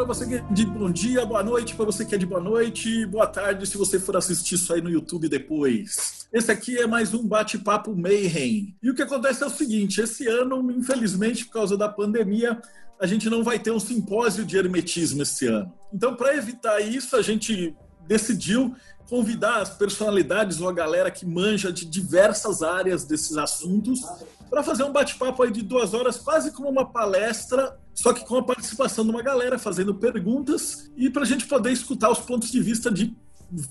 para você que é de bom dia, boa noite para você que é de boa noite, boa tarde se você for assistir isso aí no YouTube depois. Esse aqui é mais um bate-papo Mayhem. E o que acontece é o seguinte: esse ano, infelizmente, por causa da pandemia, a gente não vai ter um simpósio de hermetismo esse ano. Então, para evitar isso, a gente decidiu convidar as personalidades ou a galera que manja de diversas áreas desses assuntos para fazer um bate-papo aí de duas horas, quase como uma palestra, só que com a participação de uma galera fazendo perguntas e para a gente poder escutar os pontos de vista de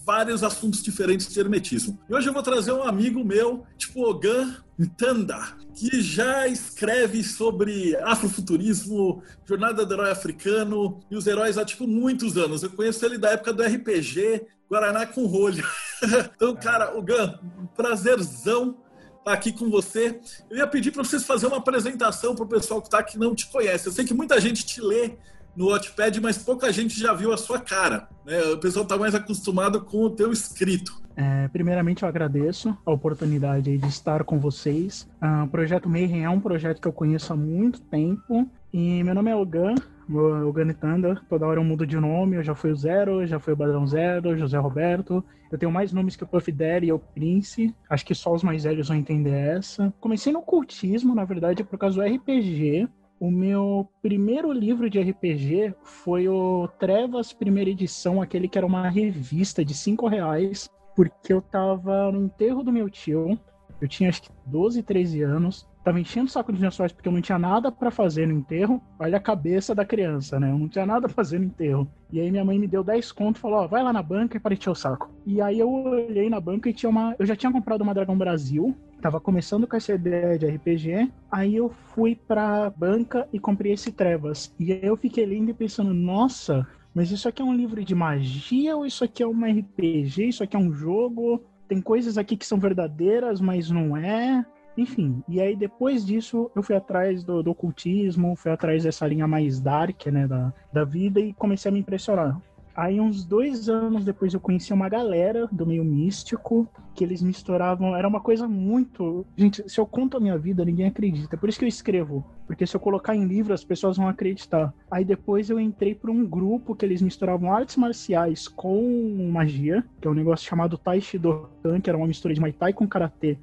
vários assuntos diferentes de hermetismo. E hoje eu vou trazer um amigo meu, tipo Ogan Ntanda, que já escreve sobre afrofuturismo, jornada do herói africano e os heróis há tipo muitos anos. Eu conheço ele da época do RPG, Guaraná com rolho. então, cara, Ogan, prazerzão estar aqui com você. Eu ia pedir para vocês fazer uma apresentação para o pessoal que está aqui não te conhece. Eu sei que muita gente te lê no Watchpad, mas pouca gente já viu a sua cara. Né? O pessoal está mais acostumado com o teu escrito. É, primeiramente, eu agradeço a oportunidade de estar com vocês. Uh, o Projeto Mayhem é um projeto que eu conheço há muito tempo. E meu nome é Ogan, o Gani Thunder, toda hora eu mudo de nome, eu já fui o Zero, já fui o Badrão Zero, José Roberto. Eu tenho mais nomes que o Puff Daddy e o Prince. Acho que só os mais velhos vão entender essa. Comecei no cultismo, na verdade, por causa do RPG. O meu primeiro livro de RPG foi o Trevas, primeira edição, aquele que era uma revista de cinco reais, porque eu tava no enterro do meu tio. Eu tinha acho que 12, 13 anos tava enchendo o saco de lençóis porque eu não tinha nada para fazer no enterro. Olha a cabeça da criança, né? Eu não tinha nada pra fazer no enterro. E aí minha mãe me deu 10 conto e falou: ó, vai lá na banca para encher o saco. E aí eu olhei na banca e tinha uma. Eu já tinha comprado uma Dragão Brasil. Tava começando com essa ideia de RPG. Aí eu fui pra banca e comprei esse Trevas. E aí eu fiquei lendo e pensando, nossa, mas isso aqui é um livro de magia ou isso aqui é uma RPG? Isso aqui é um jogo? Tem coisas aqui que são verdadeiras, mas não é. Enfim, e aí depois disso eu fui atrás do, do ocultismo, fui atrás dessa linha mais dark, né, da, da vida e comecei a me impressionar. Aí, uns dois anos depois, eu conheci uma galera do meio místico que eles misturavam. Era uma coisa muito. Gente, se eu conto a minha vida, ninguém acredita. Por isso que eu escrevo. Porque se eu colocar em livro, as pessoas vão acreditar. Aí depois eu entrei para um grupo que eles misturavam artes marciais com magia, que é um negócio chamado Tai Chi Dokan, que era uma mistura de Muay Thai com Karatê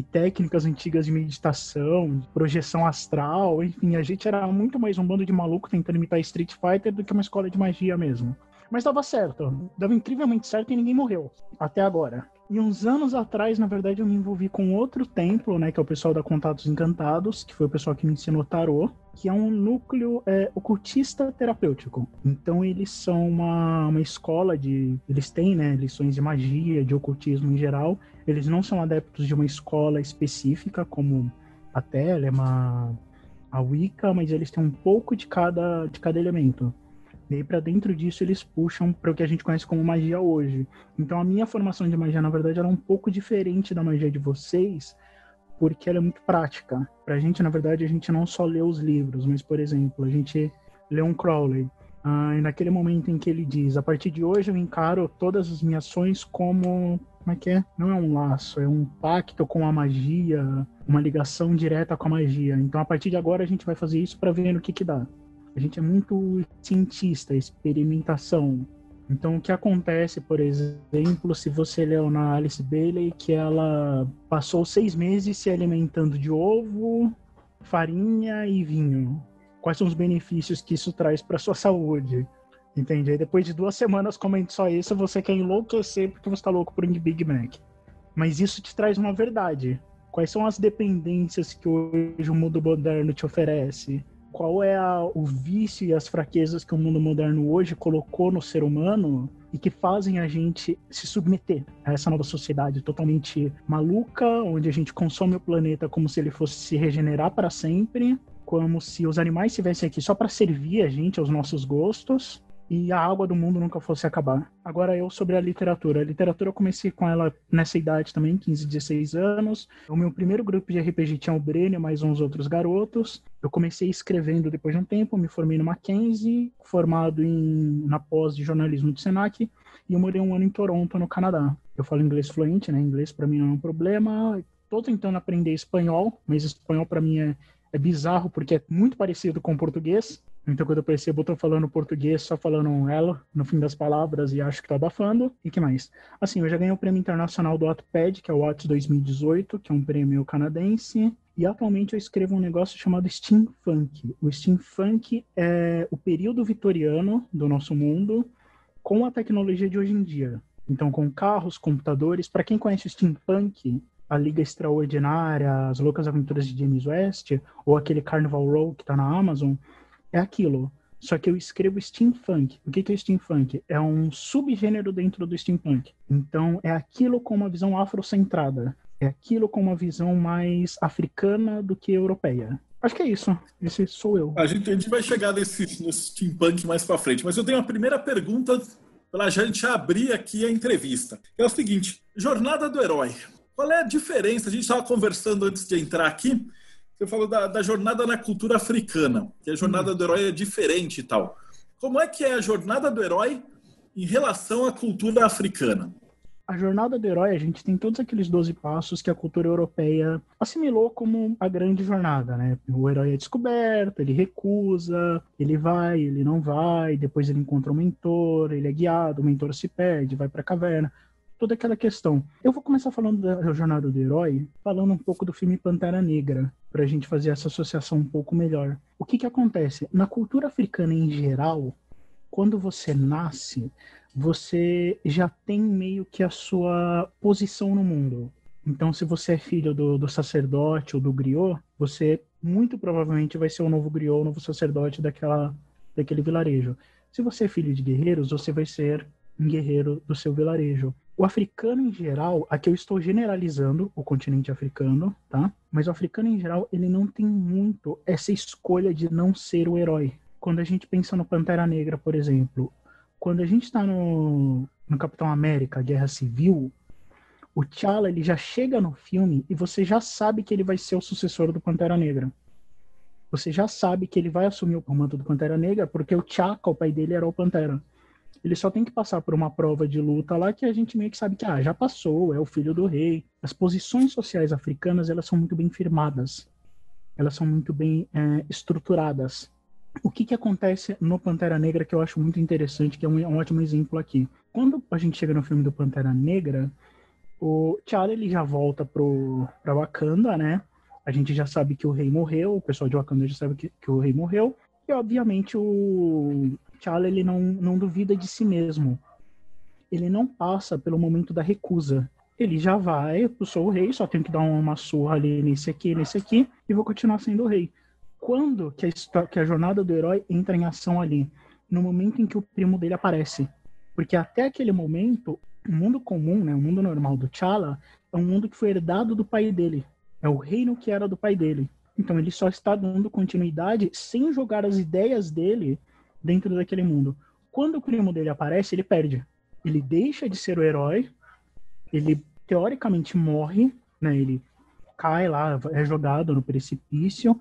e técnicas antigas de meditação, de projeção astral, enfim, a gente era muito mais um bando de maluco tentando imitar Street Fighter do que uma escola de magia mesmo. Mas dava certo, dava incrivelmente certo e ninguém morreu, até agora. E uns anos atrás, na verdade, eu me envolvi com outro templo, né, que é o pessoal da Contatos Encantados, que foi o pessoal que me ensinou tarô, que é um núcleo é, ocultista terapêutico. Então eles são uma, uma escola de, eles têm, né, lições de magia, de ocultismo em geral. Eles não são adeptos de uma escola específica como a Telema, a Wicca, mas eles têm um pouco de cada de cada elemento. E aí, para dentro disso, eles puxam para o que a gente conhece como magia hoje. Então, a minha formação de magia, na verdade, era um pouco diferente da magia de vocês, porque ela é muito prática. Para a gente, na verdade, a gente não só lê os livros, mas, por exemplo, a gente lê um Crowley. Ah, e naquele momento em que ele diz: a partir de hoje eu encaro todas as minhas ações como. Como é que é? Não é um laço, é um pacto com a magia, uma ligação direta com a magia. Então, a partir de agora, a gente vai fazer isso para ver no que, que dá. A gente é muito cientista, experimentação. Então, o que acontece, por exemplo, se você leu na Alice Bailey que ela passou seis meses se alimentando de ovo, farinha e vinho? Quais são os benefícios que isso traz para sua saúde? Entende? Aí depois de duas semanas comendo só isso, você quer enlouquecer porque você está louco por um Big Mac. Mas isso te traz uma verdade. Quais são as dependências que hoje o mundo moderno te oferece? qual é a, o vício e as fraquezas que o mundo moderno hoje colocou no ser humano e que fazem a gente se submeter a essa nova sociedade totalmente maluca, onde a gente consome o planeta como se ele fosse se regenerar para sempre, como se os animais estivessem aqui só para servir a gente aos nossos gostos. e a água do mundo nunca fosse acabar. Agora eu sobre a literatura. A literatura eu comecei com ela nessa idade também, 15, 16 anos. O meu primeiro grupo de RPG tinha o Breno mais uns outros garotos. Eu comecei escrevendo depois de um tempo, me formei no Mackenzie, formado em, na pós de jornalismo do Senac, e eu morei um ano em Toronto, no Canadá. Eu falo inglês fluente, né? Inglês para mim não é um problema. Tô tentando aprender espanhol, mas espanhol para mim é, é bizarro porque é muito parecido com português. Então, quando eu percebo, eu tô falando português, só falando um no fim das palavras e acho que tô abafando. E que mais? Assim, eu já ganhei o prêmio internacional do Wattpad, que é o Watts 2018, que é um prêmio canadense. E atualmente eu escrevo um negócio chamado Steampunk. O Steampunk é o período vitoriano do nosso mundo com a tecnologia de hoje em dia. Então, com carros, computadores. Para quem conhece o Steampunk, a Liga Extraordinária, as Loucas Aventuras de James West, ou aquele Carnival Row que está na Amazon, é aquilo. Só que eu escrevo steampunk. O que, que é steampunk? É um subgênero dentro do steampunk. Então, é aquilo com uma visão afrocentrada. É aquilo com uma visão mais africana do que europeia. Acho que é isso. Esse sou eu. A gente, a gente vai chegar nesse, nesse steampunk mais para frente. Mas eu tenho a primeira pergunta para a gente abrir aqui a entrevista. É o seguinte: Jornada do Herói. Qual é a diferença? A gente estava conversando antes de entrar aqui você falou da, da, jornada na cultura africana, que a jornada do herói é diferente e tal. Como é que é a jornada do herói em relação à cultura africana? A jornada do herói, a gente tem todos aqueles 12 passos que a cultura europeia assimilou como a grande jornada, né? O herói é descoberto, ele recusa, ele vai, ele não vai, depois ele encontra um mentor, ele é guiado, o mentor se perde, vai para a caverna toda aquela questão. Eu vou começar falando da jornada do herói, falando um pouco do filme Pantera Negra, para a gente fazer essa associação um pouco melhor. O que que acontece? Na cultura africana em geral, quando você nasce, você já tem meio que a sua posição no mundo. Então, se você é filho do, do sacerdote ou do griot, você muito provavelmente vai ser o novo griot, o novo sacerdote daquela, daquele vilarejo. Se você é filho de guerreiros, você vai ser um guerreiro do seu vilarejo. O africano em geral, aqui eu estou generalizando o continente africano, tá? Mas o africano em geral, ele não tem muito essa escolha de não ser o herói. Quando a gente pensa no Pantera Negra, por exemplo, quando a gente está no, no Capitão América, Guerra Civil, o T'Challa ele já chega no filme e você já sabe que ele vai ser o sucessor do Pantera Negra. Você já sabe que ele vai assumir o manto do Pantera Negra porque o T'Chaka, o pai dele, era o Pantera. Ele só tem que passar por uma prova de luta lá que a gente meio que sabe que ah, já passou, é o filho do rei. As posições sociais africanas elas são muito bem firmadas, elas são muito bem é, estruturadas. O que, que acontece no Pantera Negra que eu acho muito interessante, que é um, um ótimo exemplo aqui. Quando a gente chega no filme do Pantera Negra, o T'Challa ele já volta pro, pra Wakanda, né? A gente já sabe que o rei morreu, o pessoal de Wakanda já sabe que, que o rei morreu. E, obviamente, o, T'Challa ele não, não duvida de si mesmo. Ele não passa pelo momento da recusa. Ele já vai, eu sou o rei, só tenho que dar uma surra ali nesse aqui, nesse aqui, e vou continuar sendo o rei. Quando que a, que a jornada do herói entra em ação ali? No momento em que o primo dele aparece. Porque até aquele momento, o mundo comum, né, o mundo normal do T'Challa, é um mundo que foi herdado do pai dele. É o reino que era do pai dele. Então ele só está dando continuidade sem jogar as ideias dele dentro daquele mundo. Quando o primo dele aparece, ele perde. Ele deixa de ser o herói, ele teoricamente morre, né? Ele cai lá, é jogado no precipício,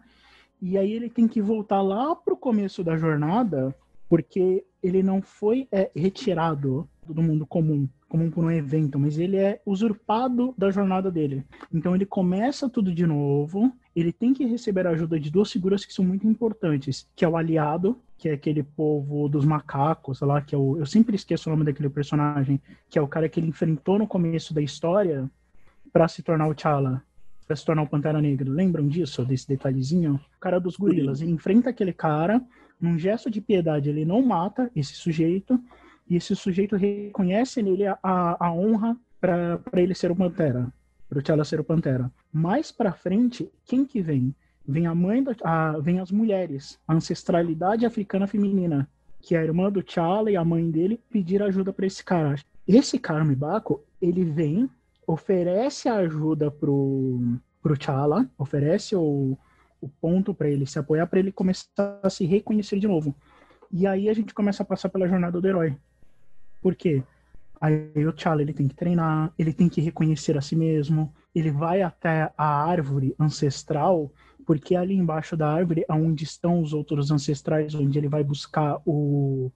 e aí ele tem que voltar lá pro começo da jornada, porque ele não foi é, retirado do mundo comum, comum por um evento, mas ele é usurpado da jornada dele. Então ele começa tudo de novo, ele tem que receber a ajuda de duas figuras que são muito importantes, que é o aliado, que é aquele povo dos macacos, lá que é o, eu sempre esqueço o nome daquele personagem, que é o cara que ele enfrentou no começo da história para se tornar o T'Challa, para se tornar o Pantera Negra. Lembram disso, desse detalhezinho? O cara dos gorilas, ele enfrenta aquele cara, num gesto de piedade, ele não mata esse sujeito, e esse sujeito reconhece nele a, a honra para ele ser o Pantera para o T'Challa ser o Pantera. Mais para frente, quem que vem? Vem a mãe, a, vem as mulheres, a ancestralidade africana feminina, que é a irmã do T'Challa e a mãe dele pedir ajuda para esse cara. Esse cara Mibako, ele vem, oferece a ajuda pro pro T'Challa, oferece o, o ponto para ele se apoiar para ele começar a se reconhecer de novo. E aí a gente começa a passar pela jornada do herói. Por quê? Aí o T'Challa ele tem que treinar, ele tem que reconhecer a si mesmo, ele vai até a árvore ancestral, porque ali embaixo da árvore é onde estão os outros ancestrais, onde ele vai buscar o,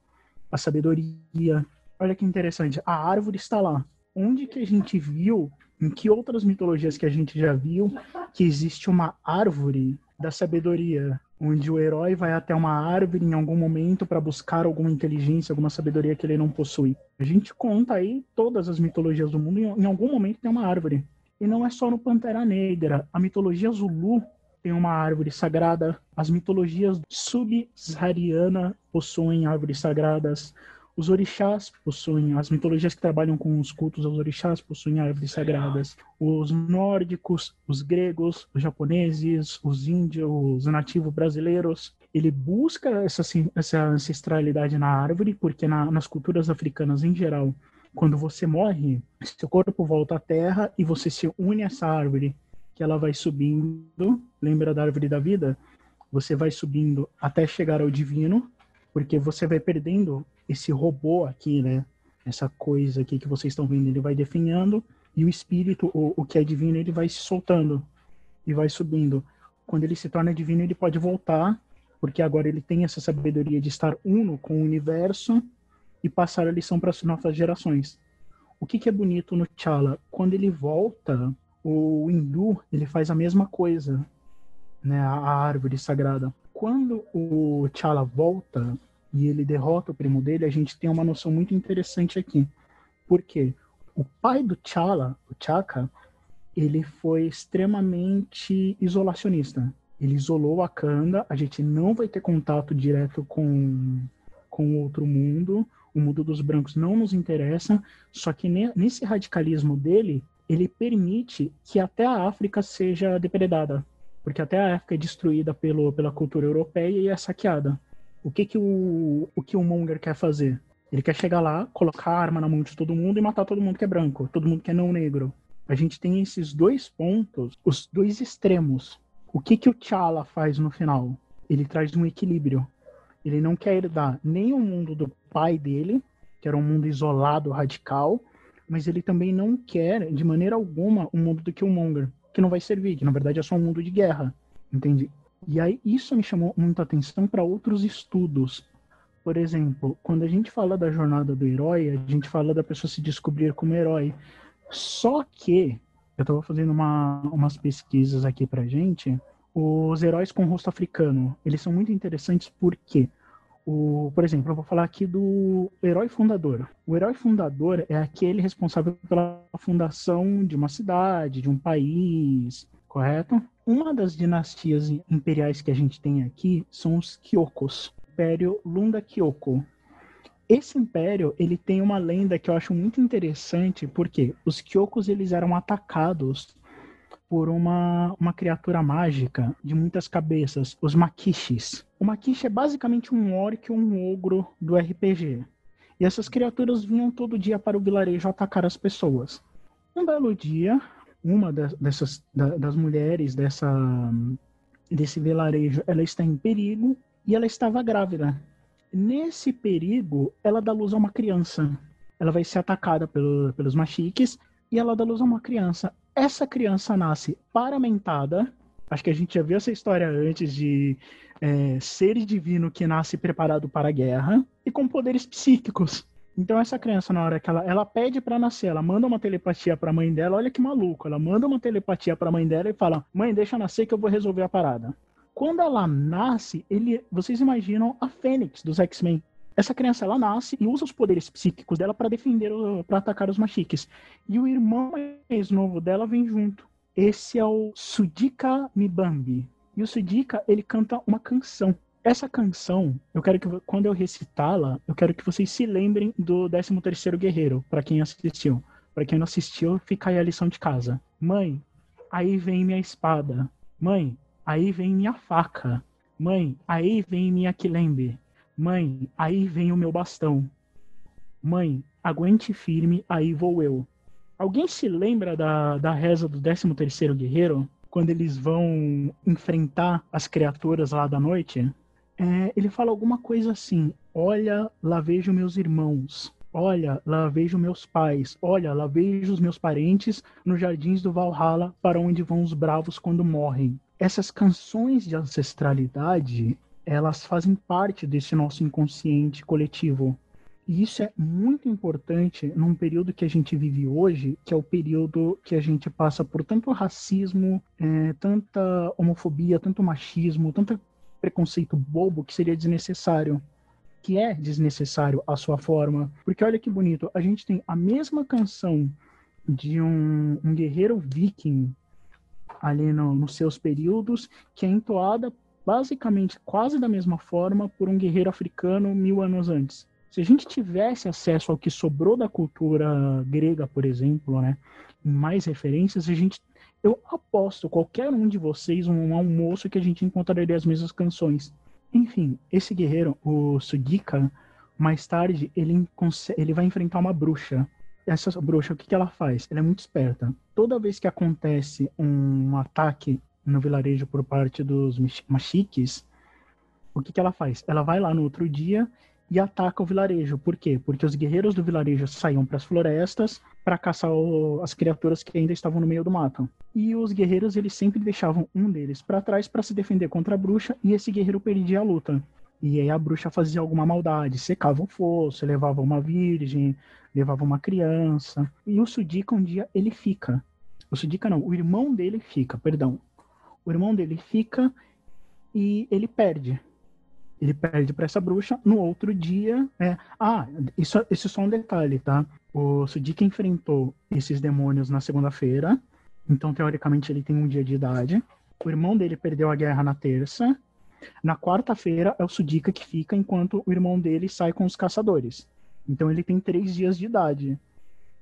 a sabedoria. Olha que interessante, a árvore está lá. Onde que a gente viu, em que outras mitologias que a gente já viu, que existe uma árvore da sabedoria, onde o herói vai até uma árvore em algum momento para buscar alguma inteligência, alguma sabedoria que ele não possui. A gente conta aí todas as mitologias do mundo, em algum momento tem uma árvore. E não é só no Pantera Negra. A mitologia Zulu tem uma árvore sagrada. As mitologias sub-sahariana possuem árvores sagradas. Os orixás possuem, as mitologias que trabalham com os cultos aos orixás possuem árvores sagradas. Os nórdicos, os gregos, os japoneses, os índios, os nativos brasileiros, ele busca essa, essa ancestralidade na árvore, porque na, nas culturas africanas em geral, quando você morre, seu corpo volta à terra e você se une a essa árvore, que ela vai subindo, lembra da árvore da vida? Você vai subindo até chegar ao divino, porque você vai perdendo esse robô aqui, né? Essa coisa aqui que vocês estão vendo, ele vai definhando e o espírito, o, o que é divino, ele vai se soltando e vai subindo. Quando ele se torna divino, ele pode voltar, porque agora ele tem essa sabedoria de estar uno com o universo e passar a lição para as novas gerações. O que, que é bonito no Chala? Quando ele volta, o hindu ele faz a mesma coisa, né? A árvore sagrada. Quando o Chala volta, e ele derrota o primo dele, a gente tem uma noção muito interessante aqui. Por quê? O pai do T'Challa, o Chaka, ele foi extremamente isolacionista. Ele isolou a Kanda, a gente não vai ter contato direto com com outro mundo, o mundo dos brancos não nos interessa, só que nesse radicalismo dele, ele permite que até a África seja depredada, porque até a África é destruída pelo, pela cultura europeia e é saqueada. O que que o, o que o Monger quer fazer? Ele quer chegar lá, colocar a arma na mão de todo mundo e matar todo mundo que é branco, todo mundo que é não negro. A gente tem esses dois pontos, os dois extremos. O que que o T'Challa faz no final? Ele traz um equilíbrio. Ele não quer herdar nem o mundo do pai dele, que era um mundo isolado, radical, mas ele também não quer, de maneira alguma, o mundo do Killmonger, que não vai servir, que na verdade é só um mundo de guerra, entende? E aí isso me chamou muita atenção para outros estudos. Por exemplo, quando a gente fala da jornada do herói, a gente fala da pessoa se descobrir como herói. Só que eu estava fazendo uma, umas pesquisas aqui pra gente, os heróis com rosto africano, eles são muito interessantes porque o, por exemplo, eu vou falar aqui do herói fundador. O herói fundador é aquele responsável pela fundação de uma cidade, de um país, correto? Uma das dinastias imperiais que a gente tem aqui são os Kyokos, Império Lunda Kyoko. Esse império, ele tem uma lenda que eu acho muito interessante, porque os Kyokos eles eram atacados por uma, uma criatura mágica de muitas cabeças, os Makishis. O Makishi é basicamente um orc ou um ogro do RPG. E essas criaturas vinham todo dia para o vilarejo atacar as pessoas. Um belo dia, uma dessas das mulheres dessa desse vilarejo, ela está em perigo e ela estava grávida. Nesse perigo, ela dá luz a uma criança. Ela vai ser atacada pelo, pelos machiques e ela dá luz a uma criança. Essa criança nasce paramentada. Acho que a gente já viu essa história antes de é, ser divino que nasce preparado para a guerra e com poderes psíquicos. Então essa criança na hora que ela, ela pede para nascer, ela manda uma telepatia para a mãe dela, olha que maluco, ela manda uma telepatia para a mãe dela e fala: "Mãe, deixa nascer que eu vou resolver a parada". Quando ela nasce, ele, vocês imaginam a Fênix dos X-Men. Essa criança ela nasce e usa os poderes psíquicos dela para defender, para atacar os machiques. E o irmão mais novo dela vem junto. Esse é o Sudika Mibambi. E o Sudika, ele canta uma canção essa canção, eu quero que quando eu recitá-la, eu quero que vocês se lembrem do 13º Guerreiro, para quem assistiu. Para quem não assistiu, fica aí a lição de casa. Mãe, aí vem minha espada. Mãe, aí vem minha faca. Mãe, aí vem minha quilembe. Mãe, aí vem o meu bastão. Mãe, aguente firme, aí vou eu. Alguém se lembra da, da reza do 13º Guerreiro? Quando eles vão enfrentar as criaturas lá da noite? é, ele fala alguma coisa assim: Olha, lá vejo meus irmãos. Olha, lá vejo meus pais. Olha, lá vejo os meus parentes nos jardins do Valhalla, para onde vão os bravos quando morrem. Essas canções de ancestralidade, elas fazem parte desse nosso inconsciente coletivo. E isso é muito importante num período que a gente vive hoje, que é o período que a gente passa por tanto racismo, é, tanta homofobia, tanto machismo, tanto preconceito bobo que seria desnecessário. Que é desnecessário a sua forma. Porque olha que bonito, a gente tem a mesma canção de um, um guerreiro viking ali no, nos seus períodos, que é entoada basicamente quase da mesma forma por um guerreiro africano mil anos antes se a gente tivesse acesso ao que sobrou da cultura grega, por exemplo, né, mais referências, a gente, eu aposto qualquer um de vocês um almoço que a gente encontraria as mesmas canções. Enfim, esse guerreiro, o Sugika, mais tarde ele, ele vai enfrentar uma bruxa. Essa bruxa, o que, que ela faz? Ela é muito esperta. Toda vez que acontece um ataque no vilarejo por parte dos machiques, o que, que ela faz? Ela vai lá no outro dia e ataca o vilarejo. Por quê? Porque os guerreiros do vilarejo saíam para as florestas para caçar o, as criaturas que ainda estavam no meio do mato. E os guerreiros eles sempre deixavam um deles para trás para se defender contra a bruxa e esse guerreiro perdia a luta. E aí a bruxa fazia alguma maldade, secava o fosso, levava uma virgem, levava uma criança. E o Sudika um dia ele fica. O Sudika não, o irmão dele fica, perdão. O irmão dele fica e ele perde ele perde para essa bruxa. No outro dia, é... ah, isso, isso é só um detalhe, tá? O Sudika enfrentou esses demônios na segunda-feira, então teoricamente ele tem um dia de idade. O irmão dele perdeu a guerra na terça. Na quarta-feira é o Sudika que fica enquanto o irmão dele sai com os caçadores. Então ele tem três dias de idade.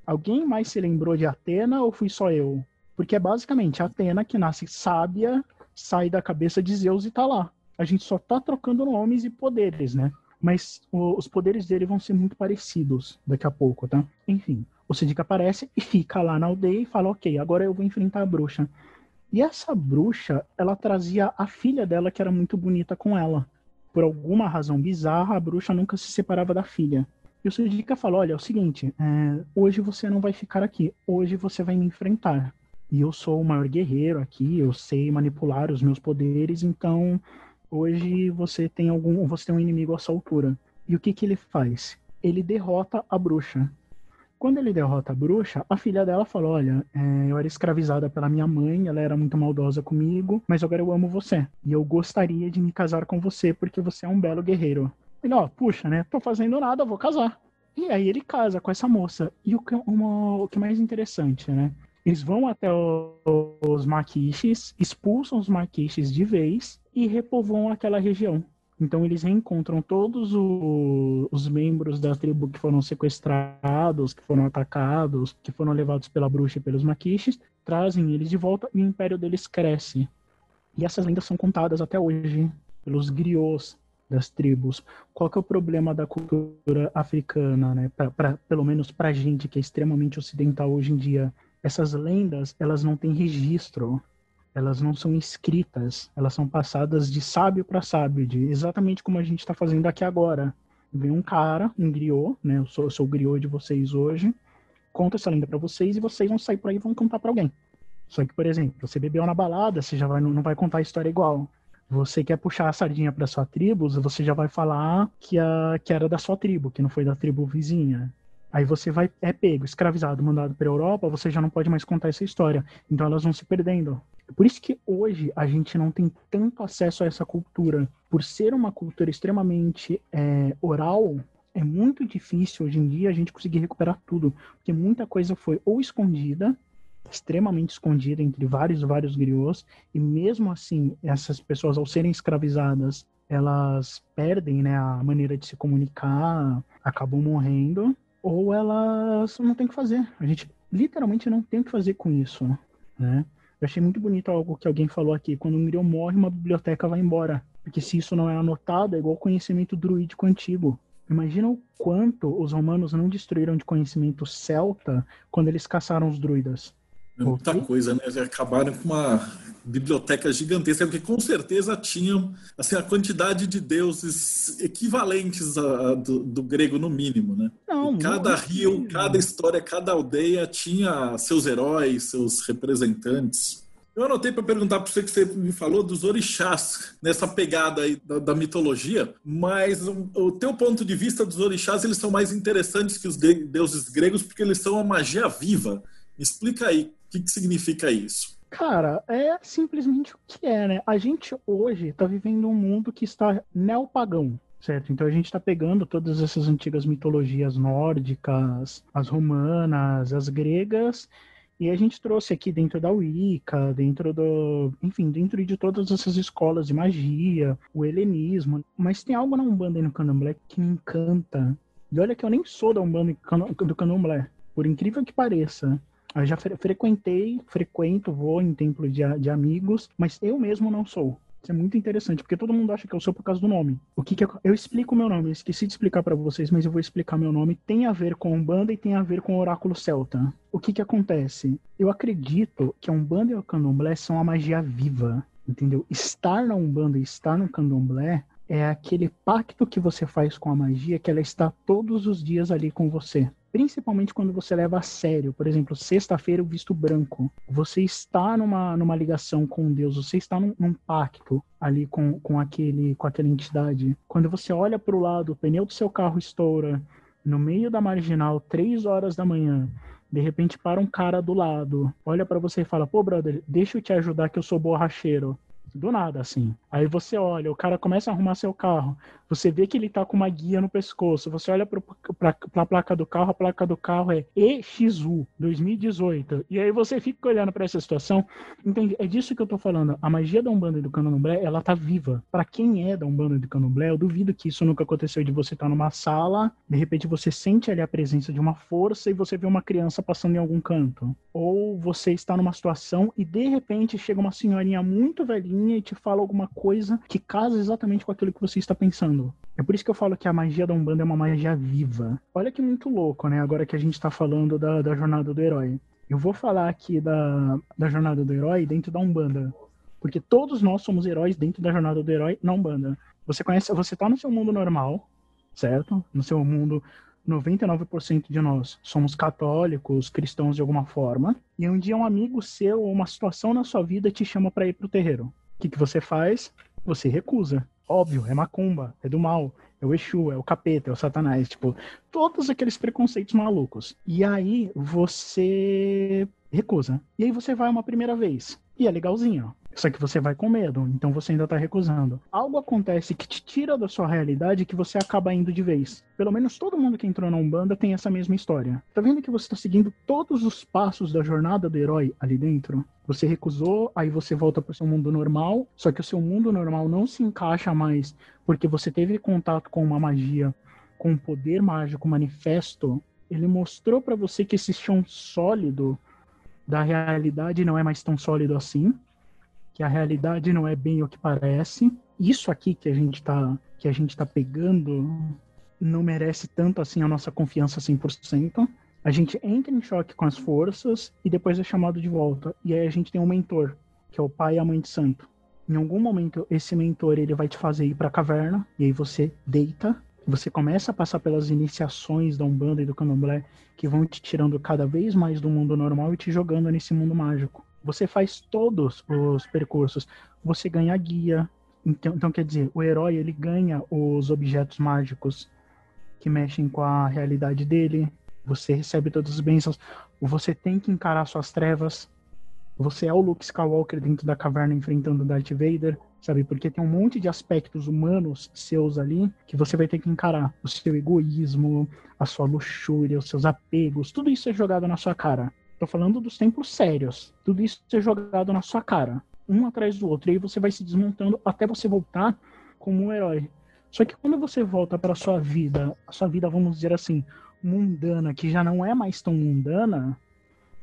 Alguém mais se lembrou de Atena ou fui só eu? Porque é basicamente Atena que nasce sábia, sai da cabeça de Zeus e tá lá a gente só tá trocando nomes e poderes, né? Mas o, os poderes dele vão ser muito parecidos daqui a pouco, tá? Enfim, o Sidic aparece e fica lá na aldeia e fala: Ok, agora eu vou enfrentar a bruxa. E essa bruxa, ela trazia a filha dela, que era muito bonita com ela. Por alguma razão bizarra, a bruxa nunca se separava da filha. E o Sidica fala: Olha, é o seguinte, é, hoje você não vai ficar aqui, hoje você vai me enfrentar. E eu sou o maior guerreiro aqui, eu sei manipular os meus poderes, então Hoje você tem algum, você tem um inimigo à sua altura. E o que que ele faz? Ele derrota a bruxa. Quando ele derrota a bruxa, a filha dela fala: Olha, é, eu era escravizada pela minha mãe, ela era muito maldosa comigo, mas agora eu amo você. E eu gostaria de me casar com você porque você é um belo guerreiro. Ele, ó, puxa, né? Tô fazendo nada, vou casar. E aí ele casa com essa moça. E o que, uma, o que é mais interessante, né? Eles vão até os maquiches, expulsam os maquiches de vez e repovoam aquela região. Então eles reencontram todos o, os membros da tribo que foram sequestrados, que foram atacados, que foram levados pela bruxa e pelos maquiches, trazem eles de volta e o império deles cresce. E essas lendas são contadas até hoje pelos griots das tribos. Qual que é o problema da cultura africana, né? Pra, pra, pelo menos para gente que é extremamente ocidental hoje em dia, essas lendas elas não têm registro elas não são escritas, elas são passadas de sábio para sábio, de exatamente como a gente está fazendo aqui agora. Vem um cara, um griot, né? Eu sou, eu sou o griot de vocês hoje, conta essa lenda para vocês e vocês vão sair por aí e vão contar para alguém. Só que, por exemplo, você bebeu na balada, você já vai, não vai contar a história igual. Você quer puxar a sardinha para sua tribo, você já vai falar que, a, que era da sua tribo, que não foi da tribo vizinha. Aí você vai é pego, escravizado, mandado para a Europa, você já não pode mais contar essa história. Então elas vão se perdendo. Por isso que hoje a gente não tem tanto acesso a essa cultura. Por ser uma cultura extremamente é, oral, é muito difícil hoje em dia a gente conseguir recuperar tudo. Porque muita coisa foi ou escondida, extremamente escondida entre vários vários griots, e mesmo assim, essas pessoas, ao serem escravizadas, elas perdem né, a maneira de se comunicar, acabam morrendo, ou elas não tem o que fazer. A gente literalmente não tem o que fazer com isso, né? Eu achei muito bonito algo que alguém falou aqui. Quando um griot morre, uma biblioteca vai embora. Porque se isso não é anotado, é igual conhecimento druídico antigo. Imagina o quanto os romanos não destruíram de conhecimento celta quando eles caçaram os druidas. É muita coisa, né? Acabaram com uma biblioteca gigantesca, porque com certeza tinham assim, a quantidade de deuses equivalentes a, do, do, grego, no mínimo, né? Não, cada rio, cada história, cada aldeia tinha seus heróis, seus representantes. Eu anotei para perguntar para você que você me falou dos orixás nessa pegada aí da, da mitologia, mas o, o, teu ponto de vista dos orixás eles são mais interessantes que os de, deuses gregos porque eles são a magia viva. Me explica aí que, que significa isso. Cara, é simplesmente o que é, né? A gente hoje está vivendo um mundo que está neopagão, certo? Então a gente está pegando todas essas antigas mitologias nórdicas, as romanas, as gregas, e a gente trouxe aqui dentro da Wicca, dentro do. Enfim, dentro de todas essas escolas de magia, o helenismo. Mas tem algo na Umbanda e no Candomblé que me encanta. E olha que eu nem sou da Umbanda e do Candomblé. Por incrível que pareça. Eu já fre frequentei, frequento, vou em templo de, de amigos, mas eu mesmo não sou. Isso é muito interessante, porque todo mundo acha que eu sou por causa do nome. O que, que eu, eu explico o meu nome, eu esqueci de explicar para vocês, mas eu vou explicar meu nome. Tem a ver com Umbanda e tem a ver com o Oráculo Celta. O que que acontece? Eu acredito que a Umbanda e o Candomblé são a magia viva, entendeu? Estar na Umbanda e estar no Candomblé é aquele pacto que você faz com a magia que ela está todos os dias ali com você principalmente quando você leva a sério. Por exemplo, sexta-feira o visto branco. Você está numa, numa ligação com Deus, você está num, num pacto ali com, com, aquele, com aquela entidade. Quando você olha para o lado, o pneu do seu carro estoura no meio da marginal, três horas da manhã. De repente para um cara do lado, olha para você e fala: "Pô, brother, deixa eu te ajudar que eu sou borracheiro". Do nada, assim. Aí você olha, o cara começa a arrumar seu carro. Você vê que ele tá com uma guia no pescoço. Você olha para a placa do carro, a placa do carro é EXU 2018. E aí você fica olhando para essa situação. Entende? É disso que eu tô falando. A magia da Umbanda e do Candomblé, ela tá viva. Para quem é da Umbanda e do Candomblé, eu duvido que isso nunca aconteceu de você estar tá numa sala, de repente você sente ali a presença de uma força e você vê uma criança passando em algum canto. Ou você está numa situação e de repente chega uma senhorinha muito velhinha e te fala alguma coisa que casa exatamente com aquilo que você está pensando. É por isso que eu falo que a magia da Umbanda é uma magia viva. Olha que muito louco, né? Agora que a gente tá falando da, da jornada do herói. Eu vou falar aqui da, da jornada do herói dentro da Umbanda. Porque todos nós somos heróis dentro da jornada do herói na Umbanda. Você conhece, você tá no seu mundo normal, certo? No seu mundo 99% de nós somos católicos, cristãos de alguma forma, e um dia um amigo seu ou uma situação na sua vida te chama para ir pro terreiro. Que, que você faz? Você recusa. Óbvio, é macumba, é do mal, é o Exu, é o capeta, é o satanás, tipo, todos aqueles preconceitos malucos. E aí você recusa. E aí você vai uma primeira vez. E é legalzinho. Só que você vai com medo, então você ainda tá recusando. Algo acontece que te tira da sua realidade que você acaba indo de vez. Pelo menos todo mundo que entrou na Umbanda tem essa mesma história. Tá vendo que você tá seguindo todos os passos da jornada do herói ali dentro? Você recusou, aí você volta pro seu mundo normal, só que o seu mundo normal não se encaixa mais porque você teve contato com uma magia, com um poder mágico manifesto. Ele mostrou para você que esse chão sólido da realidade não é mais tão sólido assim que a realidade não é bem o que parece. Isso aqui que a gente está que a gente está pegando não merece tanto assim a nossa confiança 100%. A gente entra em choque com as forças e depois é chamado de volta. E aí a gente tem um mentor, que é o pai e a mãe de santo. Em algum momento esse mentor ele vai te fazer ir para a caverna e aí você deita, você começa a passar pelas iniciações da Umbanda e do Candomblé que vão te tirando cada vez mais do mundo normal e te jogando nesse mundo mágico. Você faz todos os percursos. Você ganha guia. Então, então, quer dizer, o herói ele ganha os objetos mágicos que mexem com a realidade dele. Você recebe todas as bênçãos. Você tem que encarar suas trevas. Você é o Luke Skywalker dentro da caverna enfrentando Darth Vader, sabe? Porque tem um monte de aspectos humanos seus ali que você vai ter que encarar. O seu egoísmo, a sua luxúria, os seus apegos, tudo isso é jogado na sua cara. Tô falando dos templos sérios. Tudo isso ser jogado na sua cara, um atrás do outro. E aí você vai se desmontando até você voltar como um herói. Só que quando você volta para sua vida, a sua vida, vamos dizer assim, mundana, que já não é mais tão mundana,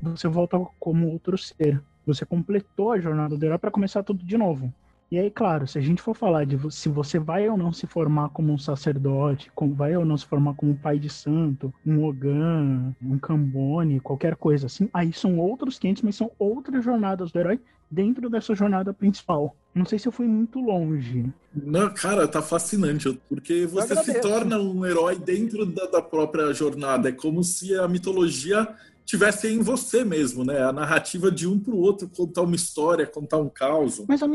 você volta como outro ser. Você completou a jornada do herói para começar tudo de novo. E aí, claro, se a gente for falar de se você vai ou não se formar como um sacerdote, como vai ou não se formar como um pai de santo, um Ogan, um Cambone, qualquer coisa assim, aí são outros 500, mas são outras jornadas do herói dentro dessa jornada principal. Não sei se eu fui muito longe. Não, cara, tá fascinante, porque você se torna um herói dentro da, da própria jornada. É como se a mitologia tivesse em você mesmo, né? A narrativa de um pro outro, contar uma história, contar um caos. Mas a,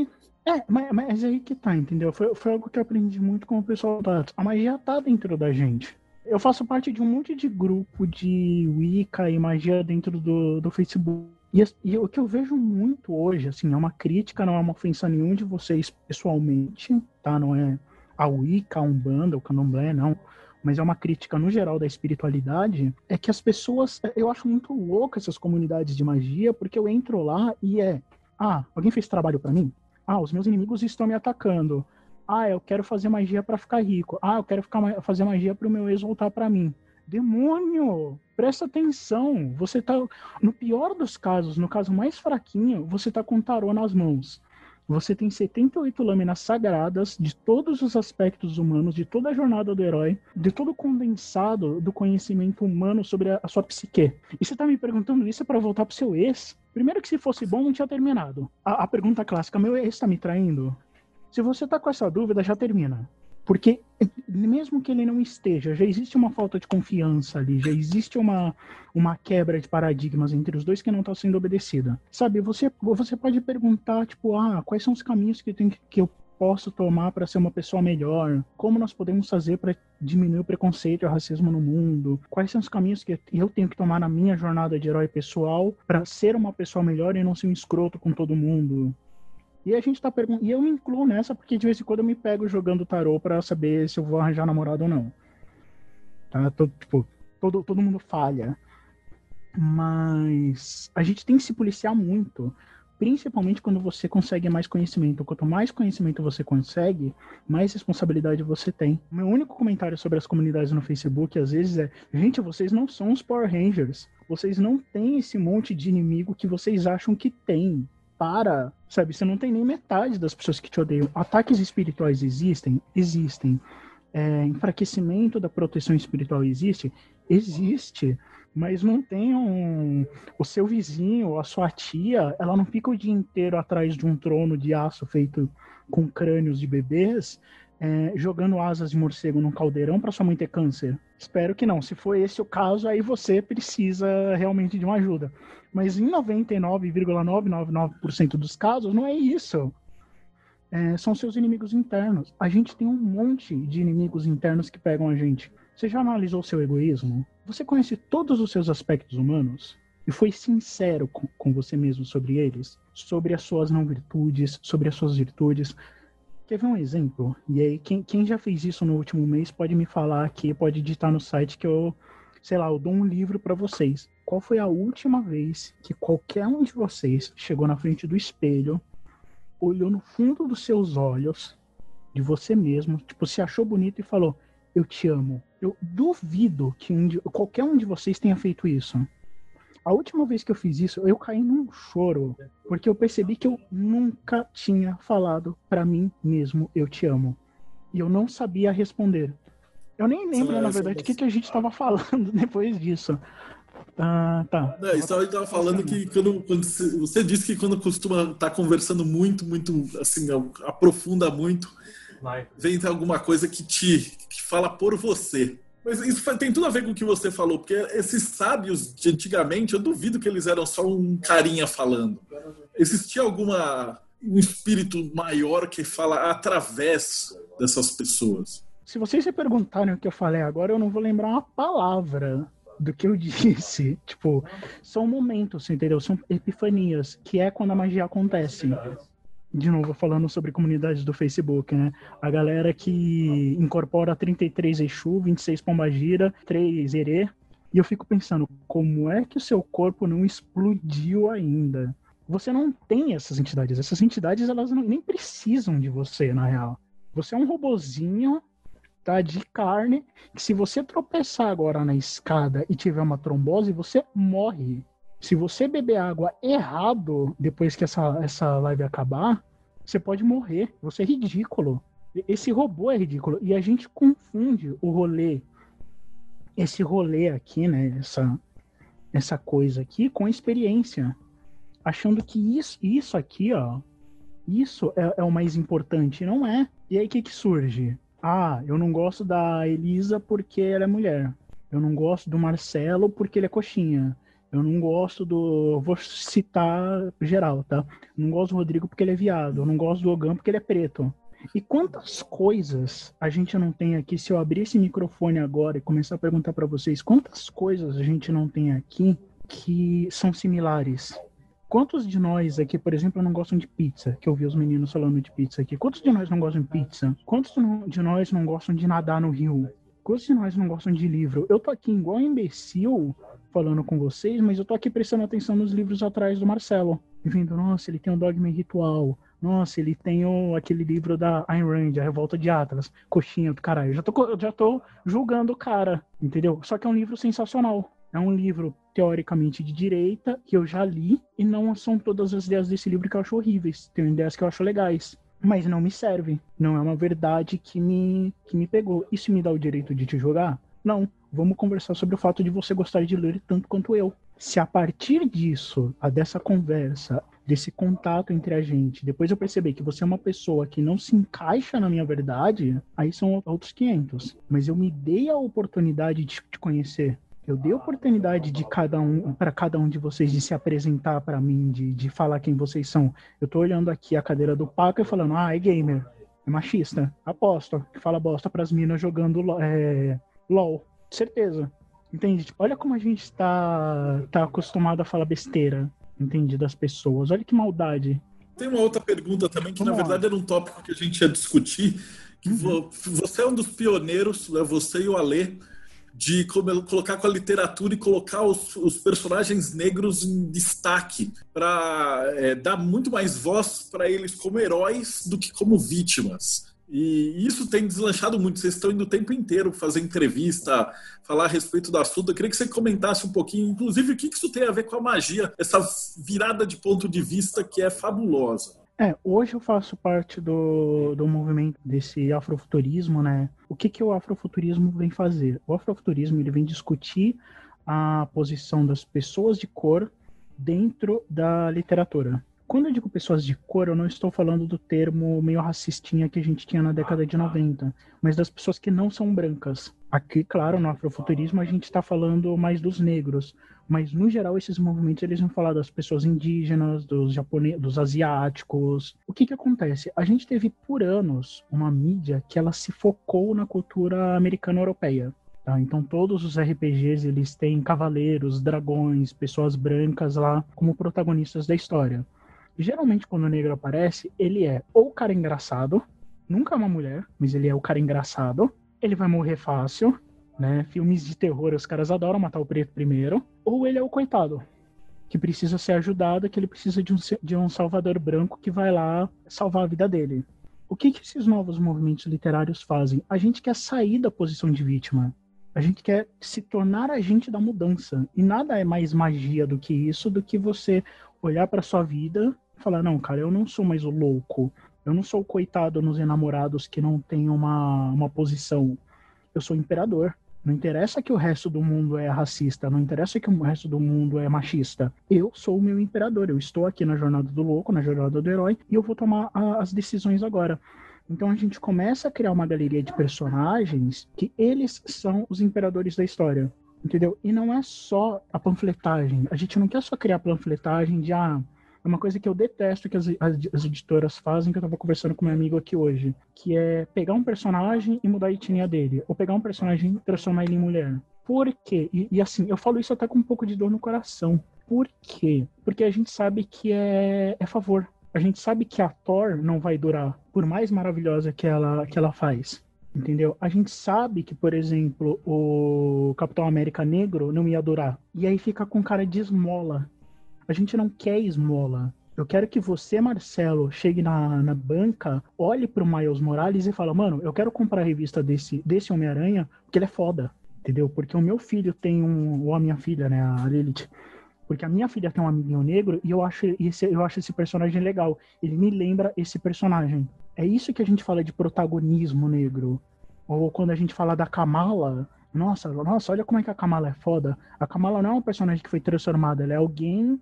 é, mas, mas aí que tá, entendeu? Foi, foi algo que eu aprendi muito com o pessoal da A magia tá dentro da gente. Eu faço parte de um monte de grupo de Wicca e magia dentro do, do Facebook. E, e, o que eu vejo muito hoje, assim, é uma crítica, não é uma ofensa nenhum de vocês pessoalmente, tá? Não é a Wicca, a Umbanda, o Candomblé, não. Mas é uma crítica no geral da espiritualidade. É que as pessoas. Eu acho muito louco essas comunidades de magia, porque eu entro lá e é. Ah, alguém fez trabalho para mim? Ah, os meus inimigos estão me atacando. Ah, eu quero fazer magia para ficar rico. Ah, eu quero ficar, fazer magia para o meu ex voltar para mim. Demônio! Presta atenção. Você tá. No pior dos casos, no caso mais fraquinho, você tá com tarô nas mãos. Você tem 78 lâminas sagradas de todos os aspectos humanos, de toda a jornada do herói, de todo o condensado do conhecimento humano sobre a, a sua psique. E você tá me perguntando isso para voltar pro seu ex? Primeiro que se fosse bom, não tinha terminado. A, a pergunta clássica, meu ex tá me traindo? Se você tá com essa dúvida, já termina. Porque mesmo que ele não esteja, já existe uma falta de confiança ali, já existe uma, uma quebra de paradigmas entre os dois que não está sendo obedecida. Sabe, você, você pode perguntar, tipo, ah, quais são os caminhos que, tem, que eu posso tomar para ser uma pessoa melhor? Como nós podemos fazer para diminuir o preconceito e o racismo no mundo? Quais são os caminhos que eu tenho que tomar na minha jornada de herói pessoal para ser uma pessoa melhor e não ser um escroto com todo mundo? E a gente tá perguntando. E eu me incluo nessa porque de vez em quando eu me pego jogando tarô para saber se eu vou arranjar namorado ou não. Tá? Todo, tipo, todo, todo mundo falha. Mas a gente tem que se policiar muito. Principalmente quando você consegue mais conhecimento. Quanto mais conhecimento você consegue, mais responsabilidade você tem. Meu único comentário sobre as comunidades no Facebook, às vezes, é: gente, vocês não são os Power Rangers. Vocês não têm esse monte de inimigo que vocês acham que tem para, sabe? Você não tem nem metade das pessoas que te odeiam. Ataques espirituais existem? Existem. É, enfraquecimento da proteção espiritual existe? Existe. Mas não tem um. O seu vizinho, a sua tia, ela não fica o dia inteiro atrás de um trono de aço feito com crânios de bebês é, jogando asas de morcego num caldeirão para sua mãe ter câncer? Espero que não. Se for esse o caso, aí você precisa realmente de uma ajuda. Mas em 99,999% dos casos, não é isso. É, são seus inimigos internos. A gente tem um monte de inimigos internos que pegam a gente. Você já analisou seu egoísmo? Você conhece todos os seus aspectos humanos? E foi sincero com, com você mesmo sobre eles? Sobre as suas não virtudes, sobre as suas virtudes, Quer ver um exemplo? E aí, quem, quem já fez isso no último mês pode me falar aqui, pode digitar no site que eu, sei lá, eu dou um livro para vocês. Qual foi a última vez que qualquer um de vocês chegou na frente do espelho, olhou no fundo dos seus olhos, de você mesmo, tipo, se achou bonito e falou: Eu te amo. Eu duvido que um de, qualquer um de vocês tenha feito isso. A última vez que eu fiz isso, eu caí num choro, porque eu percebi que eu nunca tinha falado para mim mesmo eu te amo. E eu não sabia responder. Eu nem lembro, na verdade, o que, que a gente estava falando depois disso. Ah, tá. Não, isso a gente tava falando que quando, quando você, você, disse que quando costuma estar tá conversando muito, muito, assim, aprofunda muito, vem alguma coisa que te fala por você. Mas isso tem tudo a ver com o que você falou, porque esses sábios de antigamente, eu duvido que eles eram só um carinha falando. Existia alguma um espírito maior que fala através dessas pessoas. Se vocês se perguntarem o que eu falei agora, eu não vou lembrar uma palavra do que eu disse. Tipo, são momentos, entendeu? São epifanias, que é quando a magia acontece de novo falando sobre comunidades do Facebook, né? A galera que incorpora 33 Exu, 26 Pombagira, 3 Erê. E eu fico pensando, como é que o seu corpo não explodiu ainda? Você não tem essas entidades. Essas entidades, elas não, nem precisam de você, na real. Você é um robozinho, tá? De carne, que se você tropeçar agora na escada e tiver uma trombose, você morre. Se você beber água errado depois que essa, essa live acabar, Você pode morrer. Você é ridículo. Esse robô é ridículo. E a gente confunde o rolê, esse rolê aqui, né? Essa, essa coisa aqui com experiência. Achando que isso, isso aqui, ó, isso é, é o mais importante. Não é. E aí o que, que surge? Ah, eu não gosto da Elisa porque ela é mulher. Eu não gosto do Marcelo porque ele é coxinha. Eu não gosto do. Vou citar geral, tá? Não gosto do Rodrigo porque ele é viado. Eu não gosto do Ogan porque ele é preto. E quantas coisas a gente não tem aqui? Se eu abrir esse microfone agora e começar a perguntar para vocês, quantas coisas a gente não tem aqui que são similares? Quantos de nós aqui, por exemplo, não gostam de pizza? Que eu vi os meninos falando de pizza aqui. Quantos de nós não gostam de pizza? Quantos de nós não gostam de nadar no rio? Quantos de nós não gostam de livro? Eu tô aqui igual um imbecil falando com vocês, mas eu tô aqui prestando atenção nos livros atrás do Marcelo. E vendo, nossa, ele tem um dogma ritual. Nossa, ele tem o, aquele livro da Ayn Rand, A Revolta de Atlas. Coxinha do caralho. Eu já tô, eu já tô julgando o cara, entendeu? Só que é um livro sensacional. É um livro teoricamente de direita que eu já li e não são todas as ideias desse livro que eu acho horríveis. Tem ideias que eu acho legais mas não me serve. Não é uma verdade que me, que me pegou. Isso me dá o direito de te jogar? Não. Vamos conversar sobre o fato de você gostar de ler tanto quanto eu. Se a partir disso, a dessa conversa, desse contato entre a gente, depois eu perceber que você é uma pessoa que não se encaixa na minha verdade, aí são outros 500. Mas eu me dei a oportunidade de te conhecer. Eu dei oportunidade de cada um para cada um de vocês de se apresentar para mim, de, de falar quem vocês são. Eu tô olhando aqui a cadeira do Paco e falando, ah, é gamer, é machista, aposto, que fala bosta pras minas jogando é, LOL. Certeza. Entende? Tipo, olha como a gente tá, tá acostumado a falar besteira, entende? Das pessoas. Olha que maldade. Tem uma outra pergunta também, que Vamos na verdade lá. era um tópico que a gente ia discutir. Que uhum. Você é um dos pioneiros, né, você e o Alê, de colocar com a literatura e colocar os, os personagens negros em destaque para é, dar muito mais voz para eles como heróis do que como vítimas. E isso tem deslanchado muito. Vocês estão indo o tempo inteiro fazer entrevista, falar a respeito do assunto. Eu queria que você comentasse um pouquinho, inclusive, o que isso tem a ver com a magia, essa virada de ponto de vista que é fabulosa. É, hoje eu faço parte do, do movimento desse afrofuturismo, né? O que, que o afrofuturismo vem fazer? O afrofuturismo ele vem discutir a posição das pessoas de cor dentro da literatura. Quando eu digo pessoas de cor, eu não estou falando do termo meio racistinha que a gente tinha na década de 90, mas das pessoas que não são brancas. Aqui, claro, no afrofuturismo a gente está falando mais dos negros, mas no geral esses movimentos eles vão falar das pessoas indígenas, dos japoneses, dos asiáticos. O que que acontece? A gente teve por anos uma mídia que ela se focou na cultura americana europeia. Tá? Então todos os RPGs eles têm cavaleiros, dragões, pessoas brancas lá como protagonistas da história. Geralmente quando o negro aparece, ele é ou o cara engraçado, nunca é uma mulher, mas ele é o cara engraçado. Ele vai morrer fácil, né? Filmes de terror, os caras adoram matar o preto primeiro. Ou ele é o coitado, que precisa ser ajudado, que ele precisa de um, de um salvador branco que vai lá salvar a vida dele. O que, que esses novos movimentos literários fazem? A gente quer sair da posição de vítima. A gente quer se tornar agente da mudança. E nada é mais magia do que isso, do que você olhar para sua vida falar: não, cara, eu não sou mais o louco. Eu não sou o coitado nos enamorados que não tem uma, uma posição. Eu sou imperador. Não interessa que o resto do mundo é racista, não interessa que o resto do mundo é machista. Eu sou o meu imperador, eu estou aqui na jornada do louco, na jornada do herói, e eu vou tomar a, as decisões agora. Então a gente começa a criar uma galeria de personagens que eles são os imperadores da história. Entendeu? E não é só a panfletagem. A gente não quer só criar panfletagem de ah, é uma coisa que eu detesto que as, as, as, editoras fazem, que eu tava conversando com meu amigo aqui hoje, que é pegar um personagem e mudar a etnia dele, ou pegar um personagem e transformar ele em mulher. Por quê? E, e assim, eu falo isso até com um pouco de dor no coração. Por quê? Porque a gente sabe que é, é favor. A gente sabe que a Thor não vai durar, por mais maravilhosa que ela, que ela faz. Entendeu? A gente sabe que, por exemplo, o Capitão América Negro não ia durar. E aí fica com cara de esmola. A gente não quer esmola. Eu quero que você, Marcelo, chegue na, na banca, olhe pro Miles Morales e fala, mano, eu quero comprar a revista desse, desse Homem-Aranha, porque ele é foda, entendeu? Porque o meu filho tem um, ou a minha filha, né, a Lilith, Porque a minha filha tem um amiguinho negro e eu acho esse, eu acho esse personagem legal. Ele me lembra esse personagem. É isso que a gente fala de protagonismo negro. Ou quando a gente fala da Kamala, nossa, nossa, olha como é que a Kamala é foda. A Kamala não é uma personagem que foi transformada, ela é alguém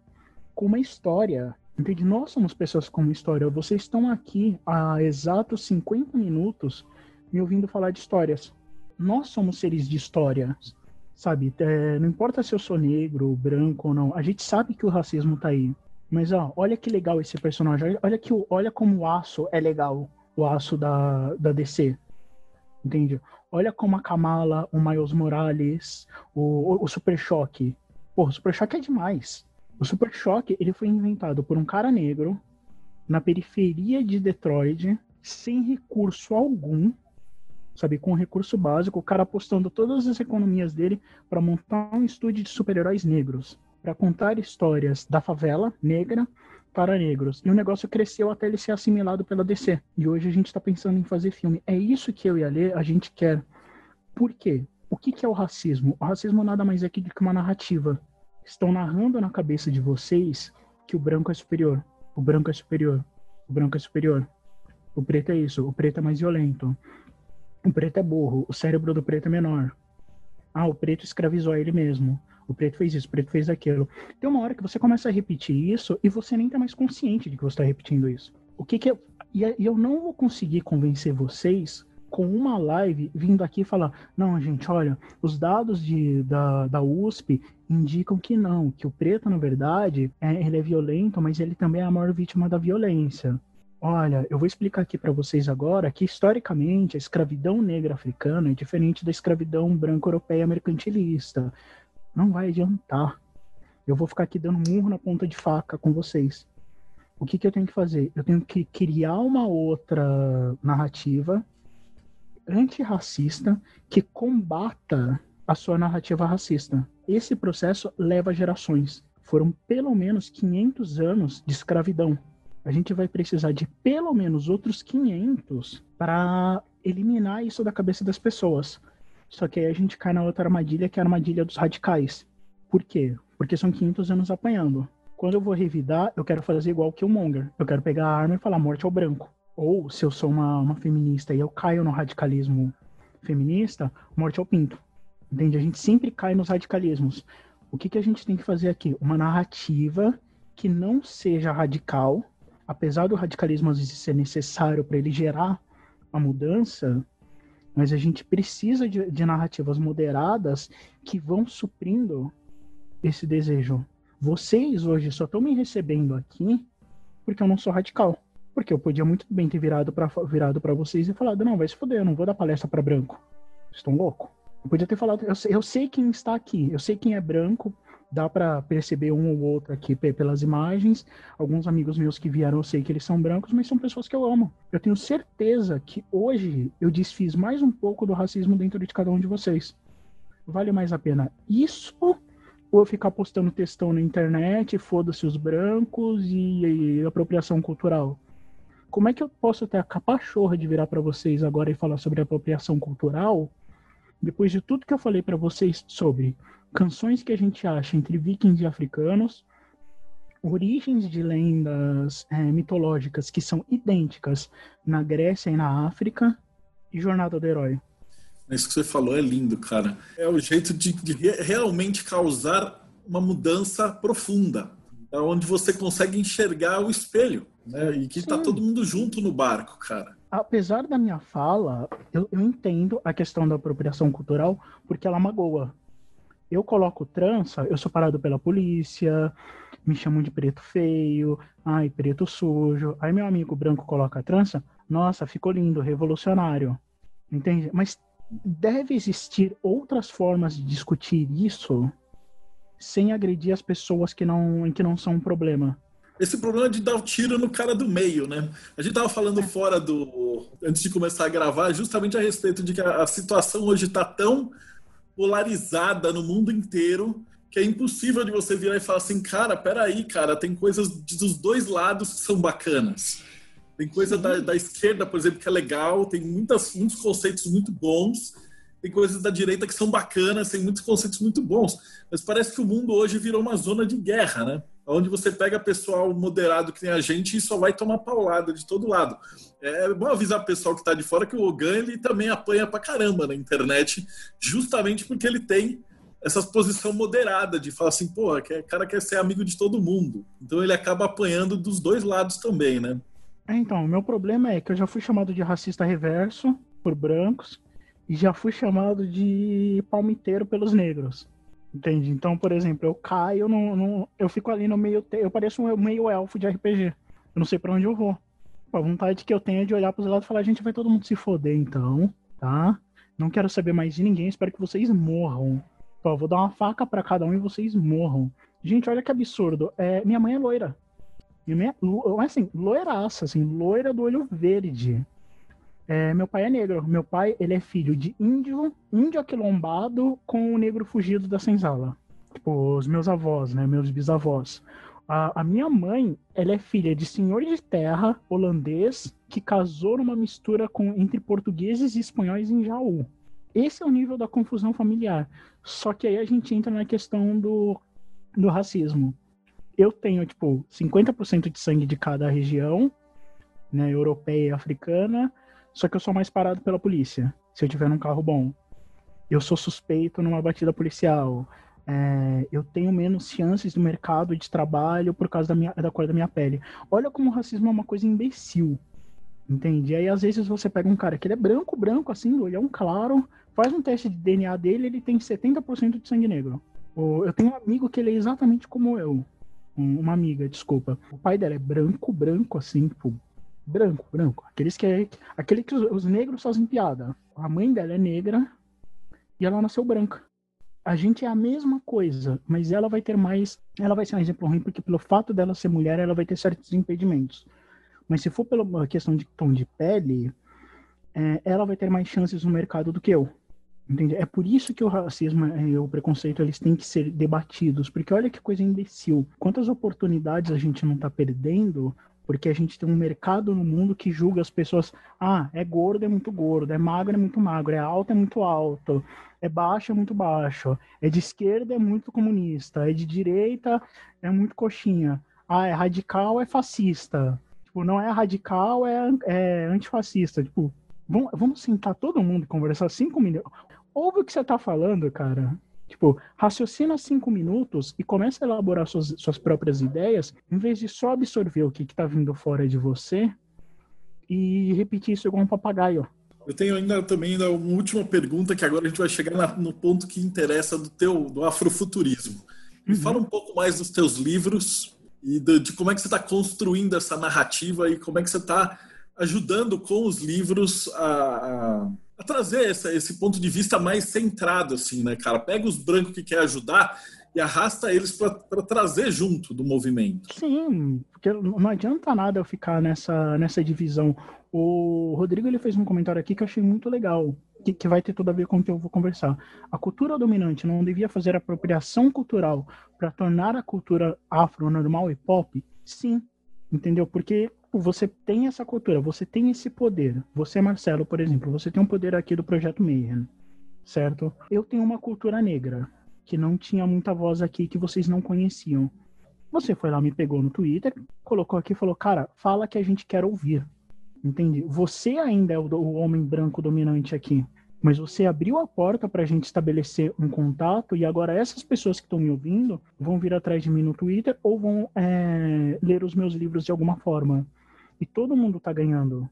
com uma história. Entende? Nós somos pessoas com uma história. Vocês estão aqui há exatos 50 minutos me ouvindo falar de histórias. Nós somos seres de história, sabe? É, não importa se eu sou negro, branco ou não. A gente sabe que o racismo tá aí. Mas ó, olha que legal esse personagem. Olha que olha como o aço é legal, o aço da, da DC. Entende? Olha como a Kamala, o Miles Morales, o, o, o Super Choque. Pô, o Super Choque é demais. O Super Choque, ele foi inventado por um cara negro na periferia de Detroit, sem recurso algum, sabe, com recurso básico, o cara apostando todas as economias dele para montar um estúdio de super-heróis negros, para contar histórias da favela negra para negros. E o negócio cresceu até ele ser assimilado pela DC. E hoje a gente está pensando em fazer filme. É isso que eu e a Lê, a gente quer. Por quê? O que, que é o racismo? O racismo nada mais é que uma narrativa. Estão narrando na cabeça de vocês que o branco é superior. O branco é superior. O branco é superior. O preto é isso. O preto é mais violento. O preto é burro. O cérebro do preto é menor. Ah, o preto escravizou ele mesmo. O preto fez isso, o preto fez aquilo. Tem uma hora que você começa a repetir isso e você nem tá mais consciente de que você está repetindo isso. O que que. E eu não vou conseguir convencer vocês com uma live vindo aqui falar: não, gente, olha, os dados de, da, da USP indicam que não, que o preto, na verdade, é, ele é violento, mas ele também é a maior vítima da violência. Olha, eu vou explicar aqui para vocês agora que historicamente a escravidão negra africana é diferente da escravidão branca europeia mercantilista. Não vai adiantar. Eu vou ficar aqui dando murro na ponta de faca com vocês. O que, que eu tenho que fazer? Eu tenho que criar uma outra narrativa antirracista que combata a sua narrativa racista. Esse processo leva gerações. Foram pelo menos 500 anos de escravidão. A gente vai precisar de pelo menos outros 500 para eliminar isso da cabeça das pessoas. Só que aí a gente cai na outra armadilha, que é a armadilha dos radicais. Por quê? Porque são 500 anos apanhando. Quando eu vou revidar, eu quero fazer igual que o Monger. Eu quero pegar a arma e falar morte ao branco. Ou se eu sou uma, uma feminista e eu caio no radicalismo feminista, morte ao pinto. Entende? A gente sempre cai nos radicalismos. O que, que a gente tem que fazer aqui? Uma narrativa que não seja radical, apesar do radicalismo às vezes ser necessário para ele gerar a mudança, mas a gente precisa de, de narrativas moderadas que vão suprindo esse desejo. Vocês hoje só estão me recebendo aqui porque eu não sou radical. Porque eu podia muito bem ter virado para virado para vocês e falado: não, vai se foder, eu não vou dar palestra para branco. Estão louco? Eu podia ter falado: eu, eu sei quem está aqui, eu sei quem é branco, dá para perceber um ou outro aqui pelas imagens. Alguns amigos meus que vieram, eu sei que eles são brancos, mas são pessoas que eu amo. Eu tenho certeza que hoje eu desfiz mais um pouco do racismo dentro de cada um de vocês. Vale mais a pena isso ou eu ficar postando textão na internet, foda-se os brancos e, e apropriação cultural? Como é que eu posso ter a capachorra de virar para vocês agora e falar sobre apropriação cultural depois de tudo que eu falei para vocês sobre canções que a gente acha entre vikings e africanos, origens de lendas é, mitológicas que são idênticas na Grécia e na África e Jornada do Herói. Isso que você falou é lindo, cara. É o jeito de, de realmente causar uma mudança profunda, onde você consegue enxergar o espelho, né? E que está todo mundo junto no barco, cara apesar da minha fala, eu, eu, entendo a questão da apropriação cultural porque ela magoa eu coloco trança, eu sou parado pela polícia, me chamam de preto feio, ai, preto sujo. Aí meu amigo branco coloca a trança, nossa, ficou lindo, revolucionário. Entende? Mas deve existir outras formas de discutir isso sem agredir as pessoas que não, que não são um problema. Esse problema de dar o um tiro no cara do meio, né? A gente tava falando é. fora do. antes de começar a gravar, justamente a respeito de que a, a situação hoje está tão polarizada no mundo inteiro que é impossível de você virar e falar assim, cara, peraí, cara, tem coisas dos dois lados que são bacanas. Tem coisa da, da, esquerda, por exemplo, que é legal, tem muitas, muitos conceitos muito bons, tem coisas da direita que são bacanas, tem muitos conceitos muito bons, mas parece que o mundo hoje virou uma zona de guerra, né? Onde você pega pessoal moderado que nem a gente e só vai tomar paulada de todo lado. É bom avisar o pessoal que está de fora que o Ogan ele também apanha pra caramba na internet, justamente porque ele tem essa posição moderada de falar assim, pô, o cara quer ser amigo de todo mundo. Então ele acaba apanhando dos dois lados também, né? É, então, o meu problema é que eu já fui chamado de racista reverso por brancos e já fui chamado de palmiteiro pelos negros. Entende? Então, por exemplo, eu caio, no, no, eu fico ali no meio. Eu pareço um meio elfo de RPG. Eu não sei para onde eu vou. A vontade que eu tenho é de olhar pros lados e falar: gente, vai todo mundo se foder então, tá? Não quero saber mais de ninguém, espero que vocês morram. Pô, vou dar uma faca para cada um e vocês morram. Gente, olha que absurdo. É, minha mãe é loira. Minha mãe é, assim, loiraça, assim, loira do olho verde. É, meu pai é negro. Meu pai, ele é filho de índio, índio aquilombado com o negro fugido da senzala. Tipo, os meus avós, né? Meus bisavós. A, a, minha mãe, ela é filha de senhor de terra holandês que casou numa mistura com, entre portugueses e espanhóis em Jaú. Esse é o nível da confusão familiar. Só que aí a gente entra na questão do, do racismo. Eu tenho, tipo, 50% de sangue de cada região, né, europeia e africana, só que eu sou mais parado pela polícia, se eu tiver num carro bom. Eu sou suspeito numa batida policial. É, eu tenho menos chances no mercado de trabalho por causa da, minha, da cor da minha pele. Olha como o racismo é uma coisa imbecil. Entende? Aí, às vezes, você pega um cara que ele é branco, branco, assim, do olhão claro, faz um teste de DNA dele, ele tem 70% de sangue negro. Eu tenho um amigo que ele é exatamente como eu. Uma amiga, desculpa. O pai dela é branco, branco, assim, tipo, branco, branco. Aqueles que é, aquele que os, os negros fazem piada. A mãe dela é negra e ela nasceu branca. A gente é a mesma coisa, mas ela vai ter mais, ela vai ser um exemplo ruim porque pelo fato dela ser mulher, ela vai ter certos impedimentos. Mas se for pela questão de tom de pele, é, ela vai ter mais chances no mercado do que eu. Entende? É por isso que o racismo e o preconceito eles têm que ser debatidos, porque olha que coisa imbecil. Quantas oportunidades a gente não está perdendo porque a gente tem um mercado no mundo que julga as pessoas, ah, é gordo, é muito gordo, é magro, é muito magro, é alto, é muito alto, é baixo, é muito baixo, é de esquerda, é muito comunista, é de direita, é muito coxinha, ah, é radical, é fascista. Tipo, não é radical, é, é antifascista. Tipo, vamos, vamos sentar todo mundo e conversar cinco minutos. Ouve o que você tá falando, cara. Tipo, raciocina cinco minutos e começa a elaborar suas, suas próprias ideias, em vez de só absorver o que está vindo fora de você e repetir isso igual um papagaio. Eu tenho ainda também ainda uma última pergunta que agora a gente vai chegar na, no ponto que interessa do teu do afrofuturismo. Me uhum. fala um pouco mais dos teus livros e de, de como é que você está construindo essa narrativa e como é que você está ajudando com os livros a, a, a trazer essa, esse ponto de vista mais centrado, assim, né, cara? Pega os brancos que quer ajudar e arrasta eles para trazer junto do movimento. Sim, porque não adianta nada eu ficar nessa, nessa divisão. O Rodrigo ele fez um comentário aqui que eu achei muito legal, que, que vai ter tudo a ver com o que eu vou conversar. A cultura dominante não devia fazer apropriação cultural para tornar a cultura afro normal e pop? Sim, entendeu? Porque você tem essa cultura, você tem esse poder. Você, Marcelo, por exemplo, você tem um poder aqui do Projeto Mayhem, certo? Eu tenho uma cultura negra, que não tinha muita voz aqui, que vocês não conheciam. Você foi lá, me pegou no Twitter, colocou aqui e falou, cara, fala que a gente quer ouvir. Entende? Você ainda é o, o homem branco dominante aqui. Mas você abriu a porta para a gente estabelecer um contato e agora essas pessoas que estão me ouvindo vão vir atrás de mim no Twitter ou vão é, ler os meus livros de alguma forma e todo mundo está ganhando.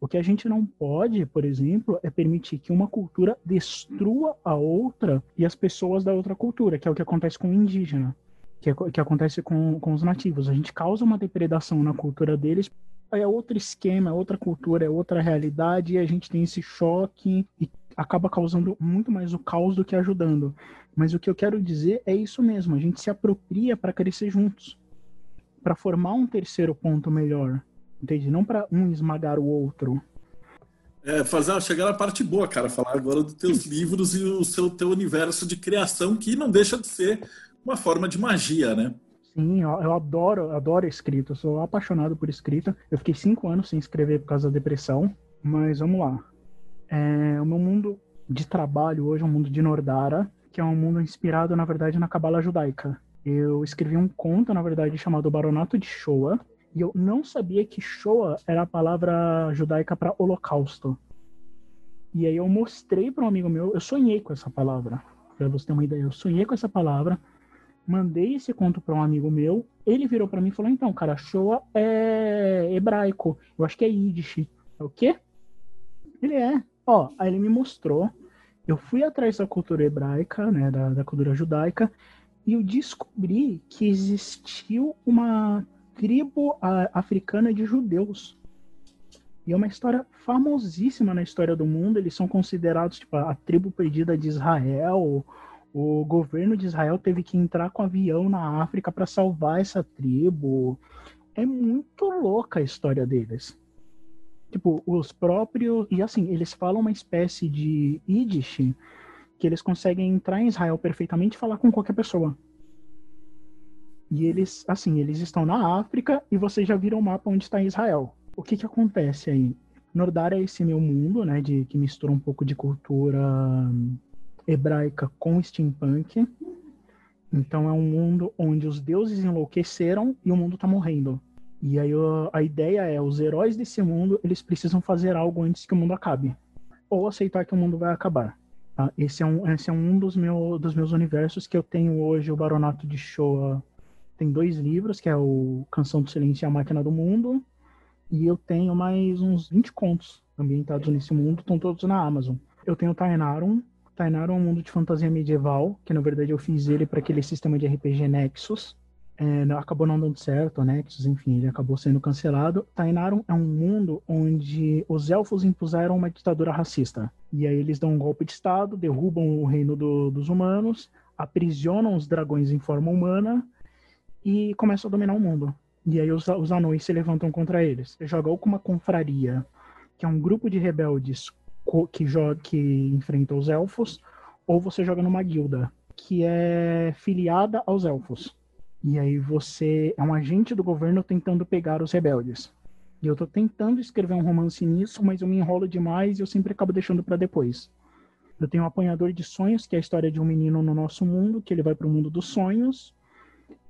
O que a gente não pode, por exemplo, é permitir que uma cultura destrua a outra e as pessoas da outra cultura, que é o que acontece com o indígena, que, é, que acontece com, com os nativos. A gente causa uma depredação na cultura deles, é outro esquema, é outra cultura, é outra realidade, e a gente tem esse choque e acaba causando muito mais o caos do que ajudando. Mas o que eu quero dizer é isso mesmo, a gente se apropria para crescer juntos, para formar um terceiro ponto melhor. Entende? Não para um esmagar o outro. É, fazer, chegar na parte boa, cara, falar agora dos teus livros e o seu teu universo de criação, que não deixa de ser uma forma de magia, né? Sim, eu, adoro, adoro escrita, eu sou apaixonado por escrita. Eu fiquei cinco anos sem escrever por causa da depressão, mas vamos lá. É, o meu mundo de trabalho hoje, um mundo de Nordara, que é um mundo inspirado, na verdade, na cabala judaica. Eu escrevi um conto, na verdade, chamado Baronato de Shoah, e eu não sabia que Shoah era a palavra judaica para holocausto. E aí eu mostrei para um amigo meu, eu sonhei com essa palavra, para você ter uma ideia. Eu sonhei com essa palavra, mandei esse conto para um amigo meu, ele virou para mim e falou: "Então, cara, Shoah é hebraico. Eu acho que é Yiddish". É o quê? Ele é. Ó, aí ele me mostrou. Eu fui atrás da cultura hebraica, né, da, da cultura judaica, e eu descobri que existiu uma tribo africana de judeus. E é uma história famosíssima na história do mundo. Eles são considerados tipo, a tribo perdida de Israel. O governo de Israel teve que entrar com avião na África para salvar essa tribo. É muito louca a história deles. Tipo, os próprios. E assim, eles falam uma espécie de Yiddish que eles conseguem entrar em Israel perfeitamente e falar com qualquer pessoa. E eles, assim, eles estão na África e vocês já viram o mapa onde está Israel. O que que acontece aí? Nordar é esse meu mundo, né, de que mistura um pouco de cultura hebraica com steampunk. Então é um mundo onde os deuses enlouqueceram e o mundo está morrendo. E aí a ideia é, os heróis desse mundo, eles precisam fazer algo antes que o mundo acabe. Ou aceitar que o mundo vai acabar. Tá? Esse é um, esse é um dos, meu, dos meus universos que eu tenho hoje, o Baronato de Shoah tem dois livros, que é o Canção do Silêncio e a Máquina do Mundo, e eu tenho mais uns 20 contos ambientados nesse mundo, estão todos na Amazon. Eu tenho Tainarum, Tainarum é um mundo de fantasia medieval, que na verdade eu fiz ele para aquele sistema de RPG Nexus, é, acabou não dando certo, Nexus, enfim, ele acabou sendo cancelado. Tainarum é um mundo onde os elfos impuseram uma ditadura racista. E aí eles dão um golpe de estado, derrubam o reino do, dos humanos, aprisionam os dragões em forma humana e começam a dominar o mundo. E aí os, os anões se levantam contra eles. Joga com uma confraria, que é um grupo de rebeldes que, que enfrenta os elfos, ou você joga numa guilda, que é filiada aos elfos. E aí você é um agente do governo tentando pegar os rebeldes. E eu tô tentando escrever um romance nisso, mas eu me enrolo demais e eu sempre acabo deixando para depois. Eu tenho um apanhador de sonhos, que é a história de um menino no nosso mundo, que ele vai para o mundo dos sonhos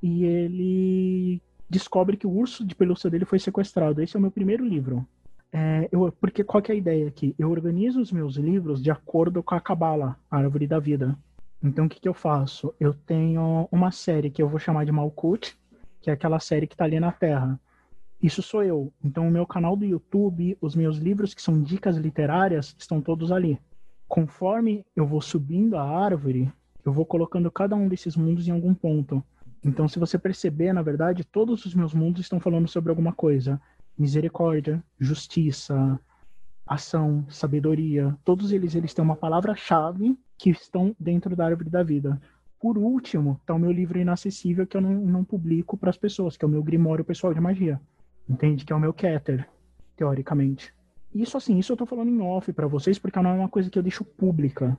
e ele descobre que o urso de pelúcia dele foi sequestrado. Esse é o meu primeiro livro. É, eu, porque qual que é a ideia aqui? Eu organizo os meus livros de acordo com a Cabala, a Árvore da Vida. Então, o que, que eu faço? Eu tenho uma série que eu vou chamar de Malkut, que é aquela série que está ali na Terra. Isso sou eu. Então, o meu canal do YouTube, os meus livros que são dicas literárias, estão todos ali. Conforme eu vou subindo a árvore, eu vou colocando cada um desses mundos em algum ponto. Então, se você perceber, na verdade, todos os meus mundos estão falando sobre alguma coisa: misericórdia, justiça, ação, sabedoria. Todos eles eles têm uma palavra-chave que estão dentro da árvore da vida. Por último, está o meu livro inacessível que eu não, não publico para as pessoas, que é o meu Grimório Pessoal de Magia. Entende? Que é o meu Keter, teoricamente. Isso assim, isso eu estou falando em off para vocês, porque não é uma coisa que eu deixo pública.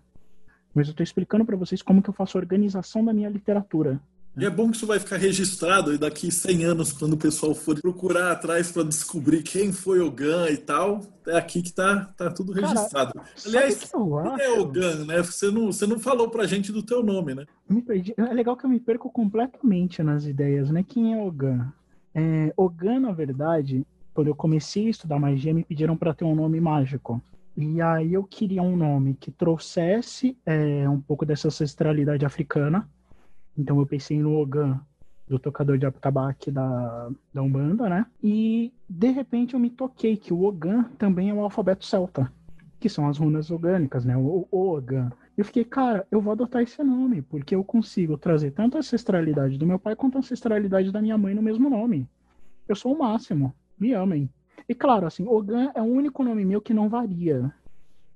Mas eu estou explicando para vocês como que eu faço a organização da minha literatura. E é bom que isso vai ficar registrado e daqui 100 anos, quando o pessoal for procurar atrás para descobrir quem foi o Gan e tal, é aqui que tá, tá tudo registrado. Cara, Aliás, que quem é o Gan, né? Você não, você não falou pra gente do teu nome, né? Me perdi. É legal que eu me perco completamente nas ideias, né? Quem é o Gan? É, o Gan, na verdade, quando eu comecei a estudar magia, me pediram para ter um nome mágico. E aí eu queria um nome que trouxesse é, um pouco dessa ancestralidade africana, então eu pensei no Ogan, do tocador de atabaque da, da Umbanda, né? E de repente eu me toquei que o Ogan também é o alfabeto celta, que são as runas orgânicas, né? O, Ogan. Eu fiquei, cara, eu vou adotar esse nome, porque eu consigo trazer tanto a ancestralidade do meu pai quanto a ancestralidade da minha mãe no mesmo nome. Eu sou o máximo. Me amem. E claro, assim, Ogan é o único nome meu que não varia.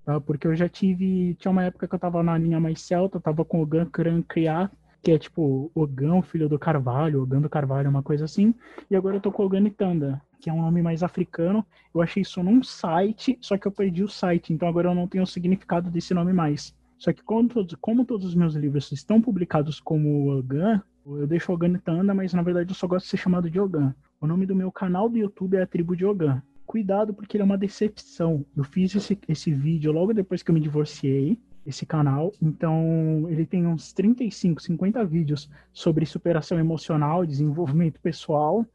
Tá? Porque eu já tive. Tinha uma época que eu tava na linha mais celta, tava com Ogan Kran Kriat, que é tipo Ogão, filho do Carvalho, Ogão do Carvalho, uma coisa assim. E agora eu tô com Oganitanda, que é um nome mais africano. Eu achei isso num site, só que eu perdi o site, então agora eu não tenho o significado desse nome mais. Só que como todos, como todos os meus livros estão publicados como Ogan, eu deixo Oganitanda, mas na verdade eu só gosto de ser chamado de Ogan. O nome do meu canal do YouTube é a Tribo de Ogan. Cuidado, porque ele é uma decepção. Eu fiz esse, esse vídeo logo depois que eu me divorciei esse canal. Então, ele tem uns 35, 50 vídeos sobre superação emocional, desenvolvimento pessoal.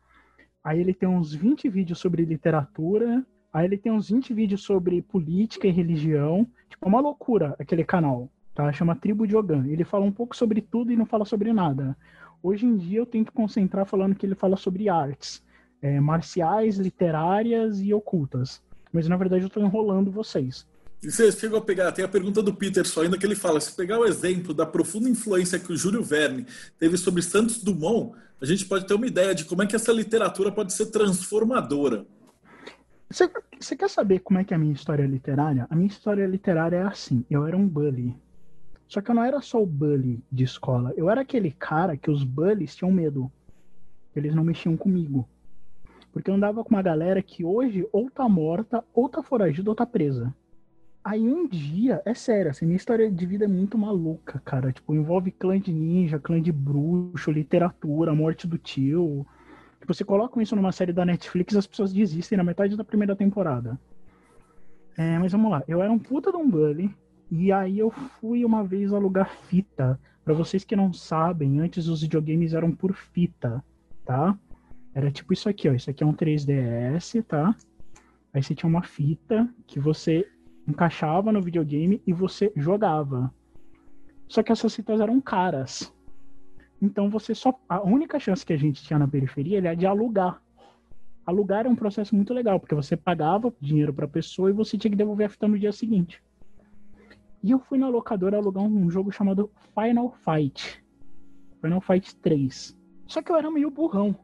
Aí ele tem uns 20 vídeos sobre literatura. Aí ele tem uns 20 vídeos sobre política e religião. Tipo, é uma loucura aquele canal, tá? Chama Tribo de Ogan. Ele fala um pouco sobre tudo e não fala sobre nada. Hoje em dia eu tento concentrar falando que ele fala sobre artes, é, marciais, literárias e ocultas. Mas na verdade eu tô enrolando vocês. Você chegou a pegar, tem a pergunta do Peter só ainda que ele fala, se pegar o exemplo da profunda influência que o Júlio Verne teve sobre Santos Dumont, a gente pode ter uma ideia de como é que essa literatura pode ser transformadora. Você, você quer saber como é que é a minha história literária? A minha história literária é assim, eu era um bully. Só que eu não era só o bully de escola, eu era aquele cara que os bullies tinham medo. Eles não mexiam comigo. Porque eu andava com uma galera que hoje ou tá morta, ou tá foragida, ou tá presa. Aí um dia, é sério, assim, minha história de vida é muito maluca, cara. Tipo, envolve clã de ninja, clã de bruxo, literatura, morte do tio. Tipo, você coloca isso numa série da Netflix, as pessoas desistem na metade da primeira temporada. É, mas vamos lá, eu era um puta de um bully, e aí eu fui uma vez alugar fita. Para vocês que não sabem, antes os videogames eram por fita, tá? Era tipo isso aqui, ó. Isso aqui é um 3DS, tá? Aí você tinha uma fita que você encaixava no videogame e você jogava. Só que essas fitas eram caras. Então você só. A única chance que a gente tinha na periferia era de alugar. Alugar era um processo muito legal, porque você pagava dinheiro para a pessoa e você tinha que devolver a fita no dia seguinte. E eu fui na locadora alugar um jogo chamado Final Fight. Final Fight 3. Só que eu era meio burrão.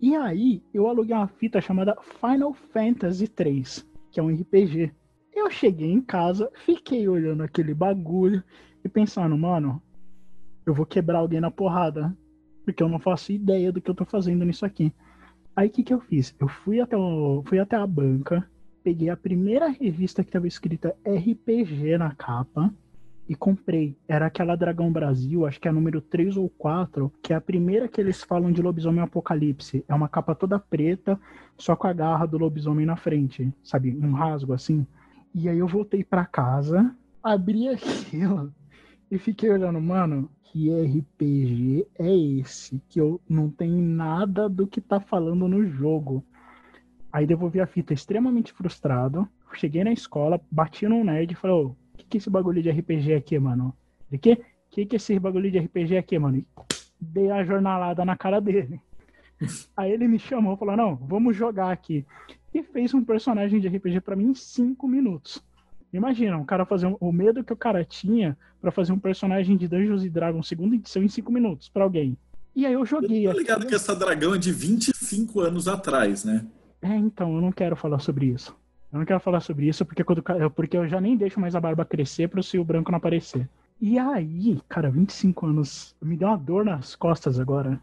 E aí eu aluguei uma fita chamada Final Fantasy 3, que é um RPG. Eu cheguei em casa, fiquei olhando aquele bagulho e pensando, mano, eu vou quebrar alguém na porrada. Porque eu não faço ideia do que eu tô fazendo nisso aqui. Aí o que, que eu fiz? Eu fui até, o, fui até a banca, peguei a primeira revista que tava escrita RPG na capa e comprei. Era aquela Dragão Brasil, acho que é a número 3 ou 4, que é a primeira que eles falam de lobisomem apocalipse. É uma capa toda preta, só com a garra do lobisomem na frente, sabe? Um rasgo assim. E aí eu voltei para casa, abri aquilo e fiquei olhando, mano, que RPG é esse? Que eu não tenho nada do que tá falando no jogo. Aí devolvi a fita extremamente frustrado. Cheguei na escola, bati no nerd e falei, ô, que que é esse bagulho de RPG aqui, mano? De que? Que que é esse bagulho de RPG aqui, mano? E dei a jornalada na cara dele. Aí ele me chamou e falou, não, vamos jogar aqui e fez um personagem de RPG para mim em cinco minutos. Imagina, um cara fazer um, o medo que o cara tinha para fazer um personagem de Dungeons Dragons segunda edição em cinco minutos para alguém. E aí eu joguei. Eu tô ligado que essa dragão é de 25 anos atrás, né? É, então, eu não quero falar sobre isso. Eu não quero falar sobre isso porque, quando, porque eu já nem deixo mais a barba crescer para o seu branco não aparecer. E aí, cara, 25 anos, me deu uma dor nas costas agora.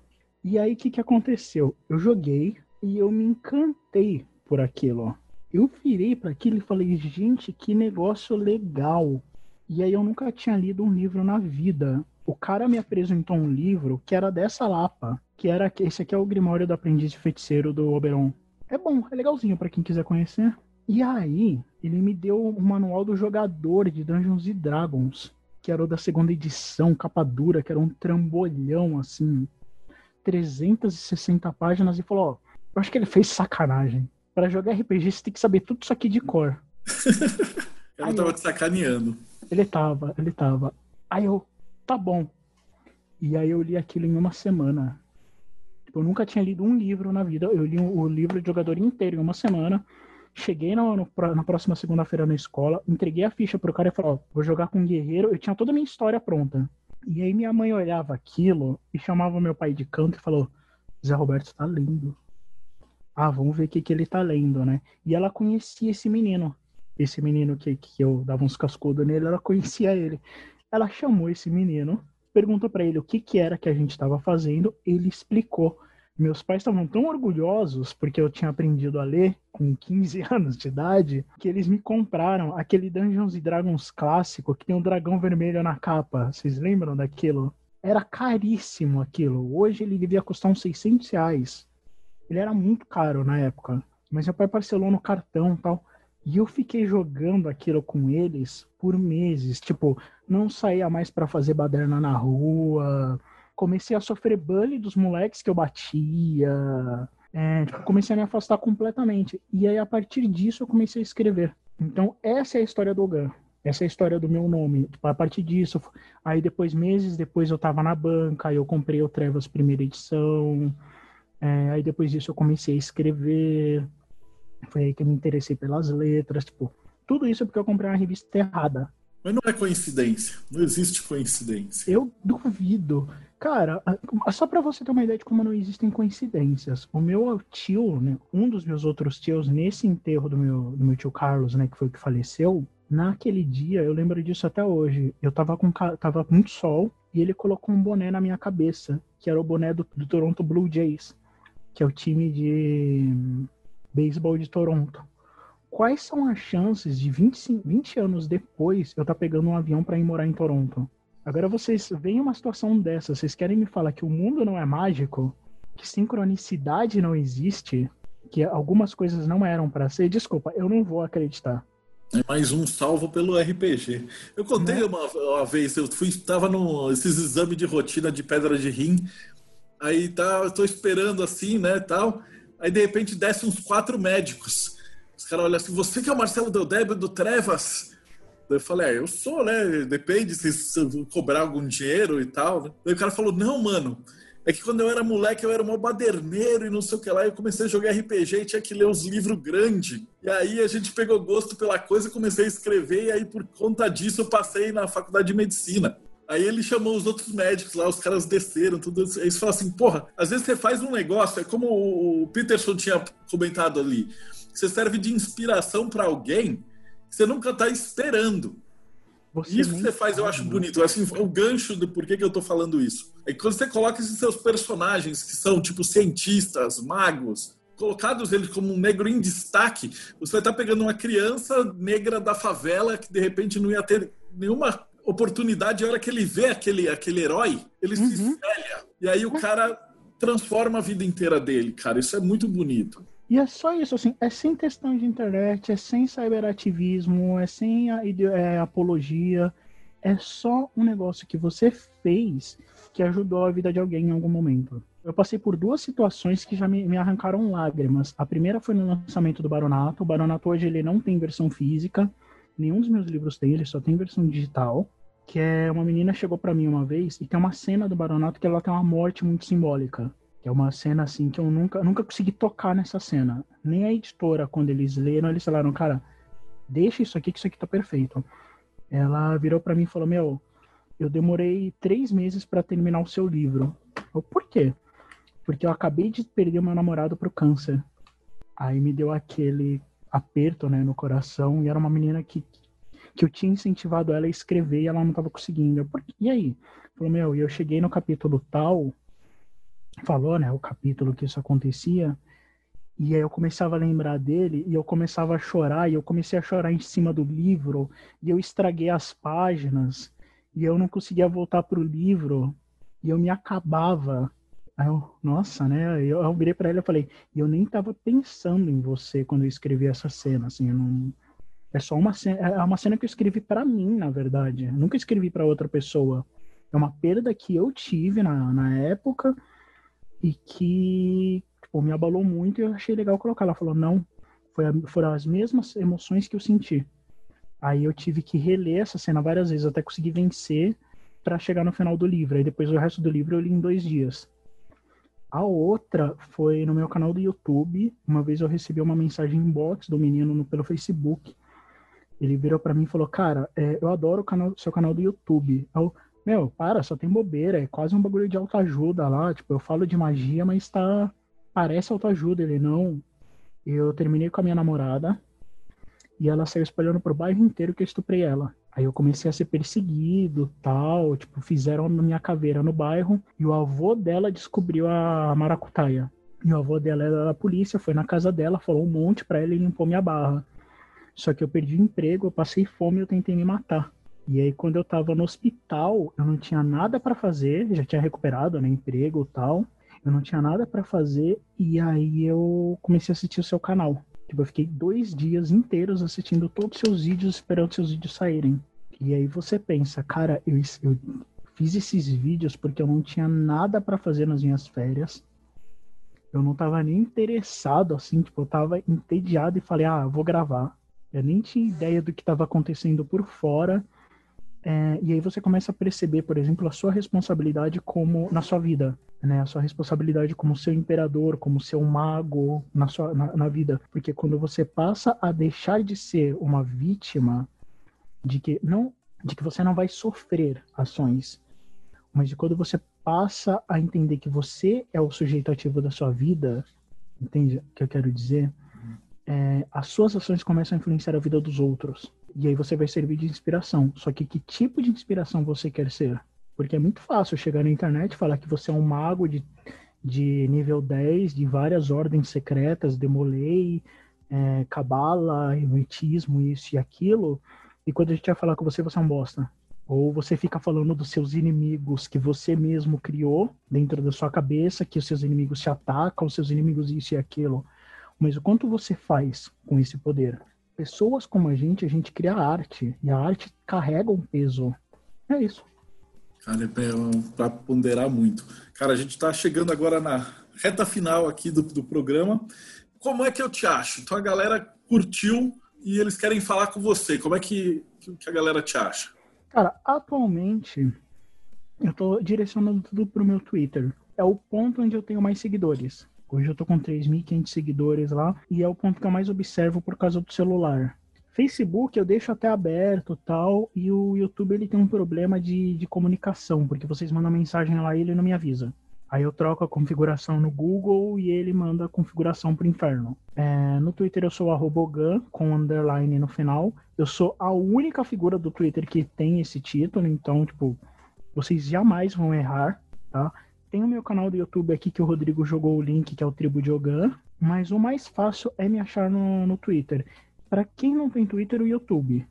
E aí, o que, que aconteceu? Eu joguei e eu me encantei por aquilo, ó. Eu virei para aquilo e falei, gente, que negócio legal. E aí eu nunca tinha lido um livro na vida. O cara me apresentou um livro que era dessa lapa, que era esse aqui é o Grimório do Aprendiz de Feiticeiro do Oberon. É bom, é legalzinho para quem quiser conhecer. E aí, ele me deu o manual do jogador de Dungeons Dragons, que era o da segunda edição, capa dura, que era um trambolhão assim, 360 páginas e falou: "Ó, eu acho que ele fez sacanagem para jogar RPG você tem que saber tudo isso aqui de cor. Ela tava te sacaneando. Ele tava, ele tava. Aí eu, tá bom. E aí eu li aquilo em uma semana. Eu nunca tinha lido um livro na vida. Eu li o livro de jogador inteiro em uma semana. Cheguei no, no, na próxima segunda-feira na escola, entreguei a ficha pro cara e falei, ó, vou jogar com um guerreiro. Eu tinha toda a minha história pronta. E aí minha mãe olhava aquilo e chamava meu pai de canto e falou, Zé Roberto tá lindo ah, vamos ver o que, que ele tá lendo, né? E ela conhecia esse menino. Esse menino que, que eu dava uns cascudos nele, ela conhecia ele. Ela chamou esse menino, perguntou para ele o que, que era que a gente estava fazendo, ele explicou. Meus pais estavam tão orgulhosos porque eu tinha aprendido a ler com 15 anos de idade que eles me compraram aquele Dungeons Dragons clássico que tem um dragão vermelho na capa. Vocês lembram daquilo? Era caríssimo aquilo. Hoje ele devia custar uns 600 reais. Ele era muito caro na época. Mas meu pai parcelou no cartão e tal. E eu fiquei jogando aquilo com eles por meses. Tipo, não saía mais para fazer baderna na rua, comecei a sofrer bullying dos moleques que eu batia, é, tipo, comecei a me afastar completamente. E aí, a partir disso, eu comecei a escrever. Então, essa é a história do Ogan. Essa é a história do meu nome. Tipo, a partir disso, aí depois, meses depois, eu tava na banca, aí eu comprei o Trevas primeira edição. É, aí depois disso, eu comecei a escrever. Foi aí que eu me interessei pelas letras. Tipo, tudo isso porque eu comprei uma revista errada. Mas não é coincidência. Não existe coincidência. Eu duvido. Cara, só para você ter uma ideia de como não existem coincidências. O meu tio, né, um dos meus outros tios, nesse enterro do meu, do meu tio Carlos, né, que foi o que faleceu, naquele dia, eu lembro disso até hoje, eu tava com tava muito sol e ele colocou um boné na minha cabeça, que era o boné do, do Toronto Blue Jays, que é o time de beisebol de Toronto quais são as chances de 20, 20 anos depois eu estar tá pegando um avião para ir morar em Toronto? Agora vocês veem uma situação dessa, vocês querem me falar que o mundo não é mágico, que sincronicidade não existe, que algumas coisas não eram para ser? Desculpa, eu não vou acreditar. É mais um salvo pelo RPG. Eu contei né? uma, uma, vez, eu fui, estava no esses exames de rotina de pedra de rim, aí tá, eu tô esperando assim, né, tal. Aí de repente desce uns quatro médicos. Os caras olham assim, você que é o Marcelo Deldébio do Trevas? Eu falei, é, eu sou, né? Depende se, se cobrar algum dinheiro e tal. Daí o cara falou, não, mano, é que quando eu era moleque eu era um baderneiro e não sei o que lá. Eu comecei a jogar RPG e tinha que ler uns livros grandes. E aí a gente pegou gosto pela coisa, comecei a escrever. E aí por conta disso eu passei na faculdade de medicina. Aí ele chamou os outros médicos lá, os caras desceram, tudo. Eles falaram assim: porra, às vezes você faz um negócio, é como o Peterson tinha comentado ali você serve de inspiração para alguém que você nunca está esperando. Você isso que você faz, eu acho bonito. Assim, o gancho do porquê que eu estou falando isso. É que quando você coloca esses seus personagens, que são tipo cientistas, magos, colocados eles como um negro em destaque, você vai estar tá pegando uma criança negra da favela que de repente não ia ter nenhuma oportunidade. A hora que ele vê aquele, aquele herói, ele uhum. se espelha. E aí o cara transforma a vida inteira dele, cara. Isso é muito bonito. E é só isso, assim, é sem questão de internet, é sem cyberativismo, é sem a, é, apologia, é só um negócio que você fez que ajudou a vida de alguém em algum momento. Eu passei por duas situações que já me, me arrancaram lágrimas. A primeira foi no lançamento do Baronato. O Baronato hoje ele não tem versão física, nenhum dos meus livros tem, ele só tem versão digital. Que é uma menina chegou para mim uma vez e tem uma cena do Baronato que ela tem uma morte muito simbólica. É uma cena assim que eu nunca, nunca consegui tocar nessa cena. Nem a editora, quando eles leram, eles falaram, cara, deixa isso aqui que isso aqui tá perfeito. Ela virou para mim e falou, meu, eu demorei três meses para terminar o seu livro. Eu, por quê? Porque eu acabei de perder meu namorado pro câncer. Aí me deu aquele aperto, né, no coração. E era uma menina que, que eu tinha incentivado ela a escrever e ela não tava conseguindo. Eu, e aí? Falou, meu, e eu cheguei no capítulo tal, falou, né, o capítulo que isso acontecia, e aí eu começava a lembrar dele e eu começava a chorar, e eu comecei a chorar em cima do livro, e eu estraguei as páginas, e eu não conseguia voltar pro livro, e eu me acabava. Aí eu, nossa, né? Eu, eu virei para ele e falei, eu nem tava pensando em você quando eu escrevi essa cena, assim, não é só uma cena, é uma cena que eu escrevi para mim, na verdade. Eu nunca escrevi para outra pessoa. É uma perda que eu tive na, na época e que tipo, me abalou muito e eu achei legal colocar. Ela falou, não, foi foram as mesmas emoções que eu senti. Aí eu tive que reler essa cena várias vezes até conseguir vencer para chegar no final do livro. Aí depois o resto do livro eu li em dois dias. A outra foi no meu canal do YouTube. Uma vez eu recebi uma mensagem inbox do menino no, pelo Facebook. Ele virou para mim e falou: Cara, é, eu adoro o canal, seu canal do YouTube. Eu, meu, para, só tem bobeira, é quase um bagulho de autoajuda lá. Tipo, eu falo de magia, mas tá. Parece autoajuda, ele não. Eu terminei com a minha namorada e ela saiu espalhando pro bairro inteiro que eu estuprei ela. Aí eu comecei a ser perseguido, tal, tipo, fizeram a minha caveira no bairro e o avô dela descobriu a maracutaia. E o avô dela era da polícia, foi na casa dela, falou um monte pra ela e limpou minha barra. Só que eu perdi o emprego, eu passei fome eu tentei me matar. E aí, quando eu tava no hospital, eu não tinha nada para fazer, já tinha recuperado, né, emprego e tal. Eu não tinha nada para fazer, e aí eu comecei a assistir o seu canal. Tipo, eu fiquei dois dias inteiros assistindo todos os seus vídeos, esperando seus vídeos saírem. E aí você pensa, cara, eu, eu fiz esses vídeos porque eu não tinha nada para fazer nas minhas férias. Eu não tava nem interessado, assim, tipo, eu tava entediado e falei, ah, vou gravar. Eu nem tinha ideia do que estava acontecendo por fora. É, e aí você começa a perceber, por exemplo, a sua responsabilidade como na sua vida, né? A sua responsabilidade como seu imperador, como seu mago na sua na, na vida, porque quando você passa a deixar de ser uma vítima de que não de que você não vai sofrer ações, mas de quando você passa a entender que você é o sujeito ativo da sua vida, entende o que eu quero dizer? É, as suas ações começam a influenciar a vida dos outros. E aí você vai servir de inspiração. Só que que tipo de inspiração você quer ser? Porque é muito fácil chegar na internet e falar que você é um mago de, de nível 10, de várias ordens secretas, demolei, é, cabala, hermetismo, isso e aquilo. E quando a gente vai falar com você, você é um bosta. Ou você fica falando dos seus inimigos que você mesmo criou dentro da sua cabeça, que os seus inimigos te atacam, os seus inimigos isso e aquilo. Mas o quanto você faz com esse poder? Pessoas como a gente, a gente cria arte. E a arte carrega um peso. É isso. Cara, é para ponderar muito. Cara, a gente está chegando agora na reta final aqui do, do programa. Como é que eu te acho? Então a galera curtiu e eles querem falar com você. Como é que, que a galera te acha? Cara, atualmente eu tô direcionando tudo pro meu Twitter. É o ponto onde eu tenho mais seguidores. Hoje eu tô com 3.500 seguidores lá e é o ponto que eu mais observo por causa do celular. Facebook eu deixo até aberto tal, e o YouTube ele tem um problema de, de comunicação, porque vocês mandam mensagem lá e ele não me avisa. Aí eu troco a configuração no Google e ele manda a configuração pro inferno. É, no Twitter eu sou arrobogan, com underline no final. Eu sou a única figura do Twitter que tem esse título, então, tipo, vocês jamais vão errar, tá? Tem o meu canal do YouTube aqui que o Rodrigo jogou o link, que é o Tribo de Ogan, mas o mais fácil é me achar no, no Twitter. Para quem não tem Twitter, o YouTube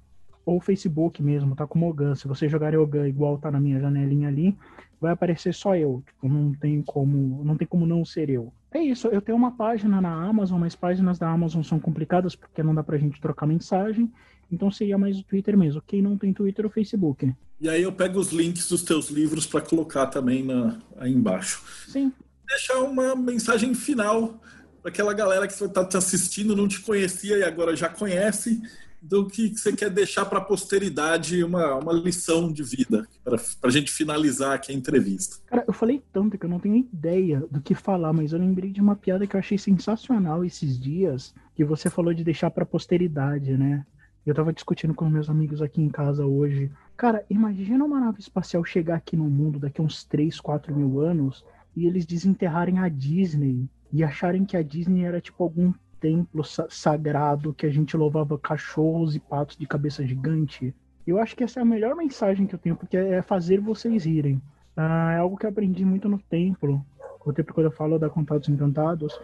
ou Facebook mesmo, tá como Ogan. Se você jogar Ogan igual tá na minha janelinha ali, vai aparecer só eu. Tipo, não tem como, não tem como não ser eu. É isso, eu tenho uma página na Amazon, mas páginas da Amazon são complicadas porque não dá pra gente trocar mensagem. Então seria mais o Twitter mesmo. Quem não tem Twitter, o Facebook. E aí eu pego os links dos teus livros para colocar também na, aí embaixo. Sim. Deixar uma mensagem final para aquela galera que está te assistindo, não te conhecia e agora já conhece do que você quer deixar para a posteridade uma, uma lição de vida, para a gente finalizar aqui a entrevista. Cara, eu falei tanto que eu não tenho ideia do que falar, mas eu lembrei de uma piada que eu achei sensacional esses dias, que você falou de deixar para a posteridade, né? Eu tava discutindo com meus amigos aqui em casa hoje. Cara, imagina uma nave espacial chegar aqui no mundo daqui a uns 3, 4 mil anos e eles desenterrarem a Disney e acharem que a Disney era tipo algum templo sagrado que a gente louvava cachorros e patos de cabeça gigante. Eu acho que essa é a melhor mensagem que eu tenho, porque é fazer vocês rirem. Ah, é algo que eu aprendi muito no templo. O tempo quando eu falo da Contatos Encantados,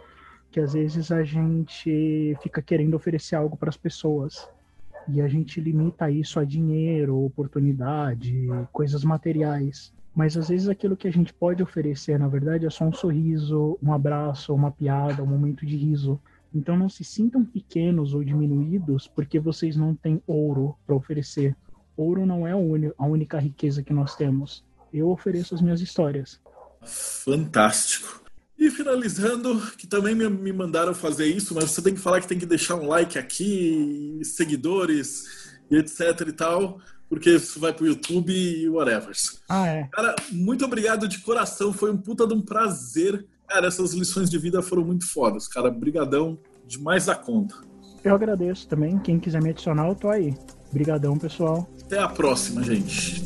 que às vezes a gente fica querendo oferecer algo para as pessoas. E a gente limita isso a dinheiro, oportunidade, coisas materiais. Mas às vezes aquilo que a gente pode oferecer, na verdade, é só um sorriso, um abraço, uma piada, um momento de riso. Então não se sintam pequenos ou diminuídos porque vocês não têm ouro para oferecer. Ouro não é a única riqueza que nós temos. Eu ofereço as minhas histórias. Fantástico. E finalizando, que também me mandaram fazer isso, mas você tem que falar que tem que deixar um like aqui, seguidores etc e tal, porque isso vai pro YouTube e whatever. Ah, é. Cara, muito obrigado de coração, foi um puta de um prazer Cara, essas lições de vida foram muito fodas, cara. Brigadão demais da conta. Eu agradeço também. Quem quiser me adicionar, eu tô aí. Brigadão, pessoal. Até a próxima, gente.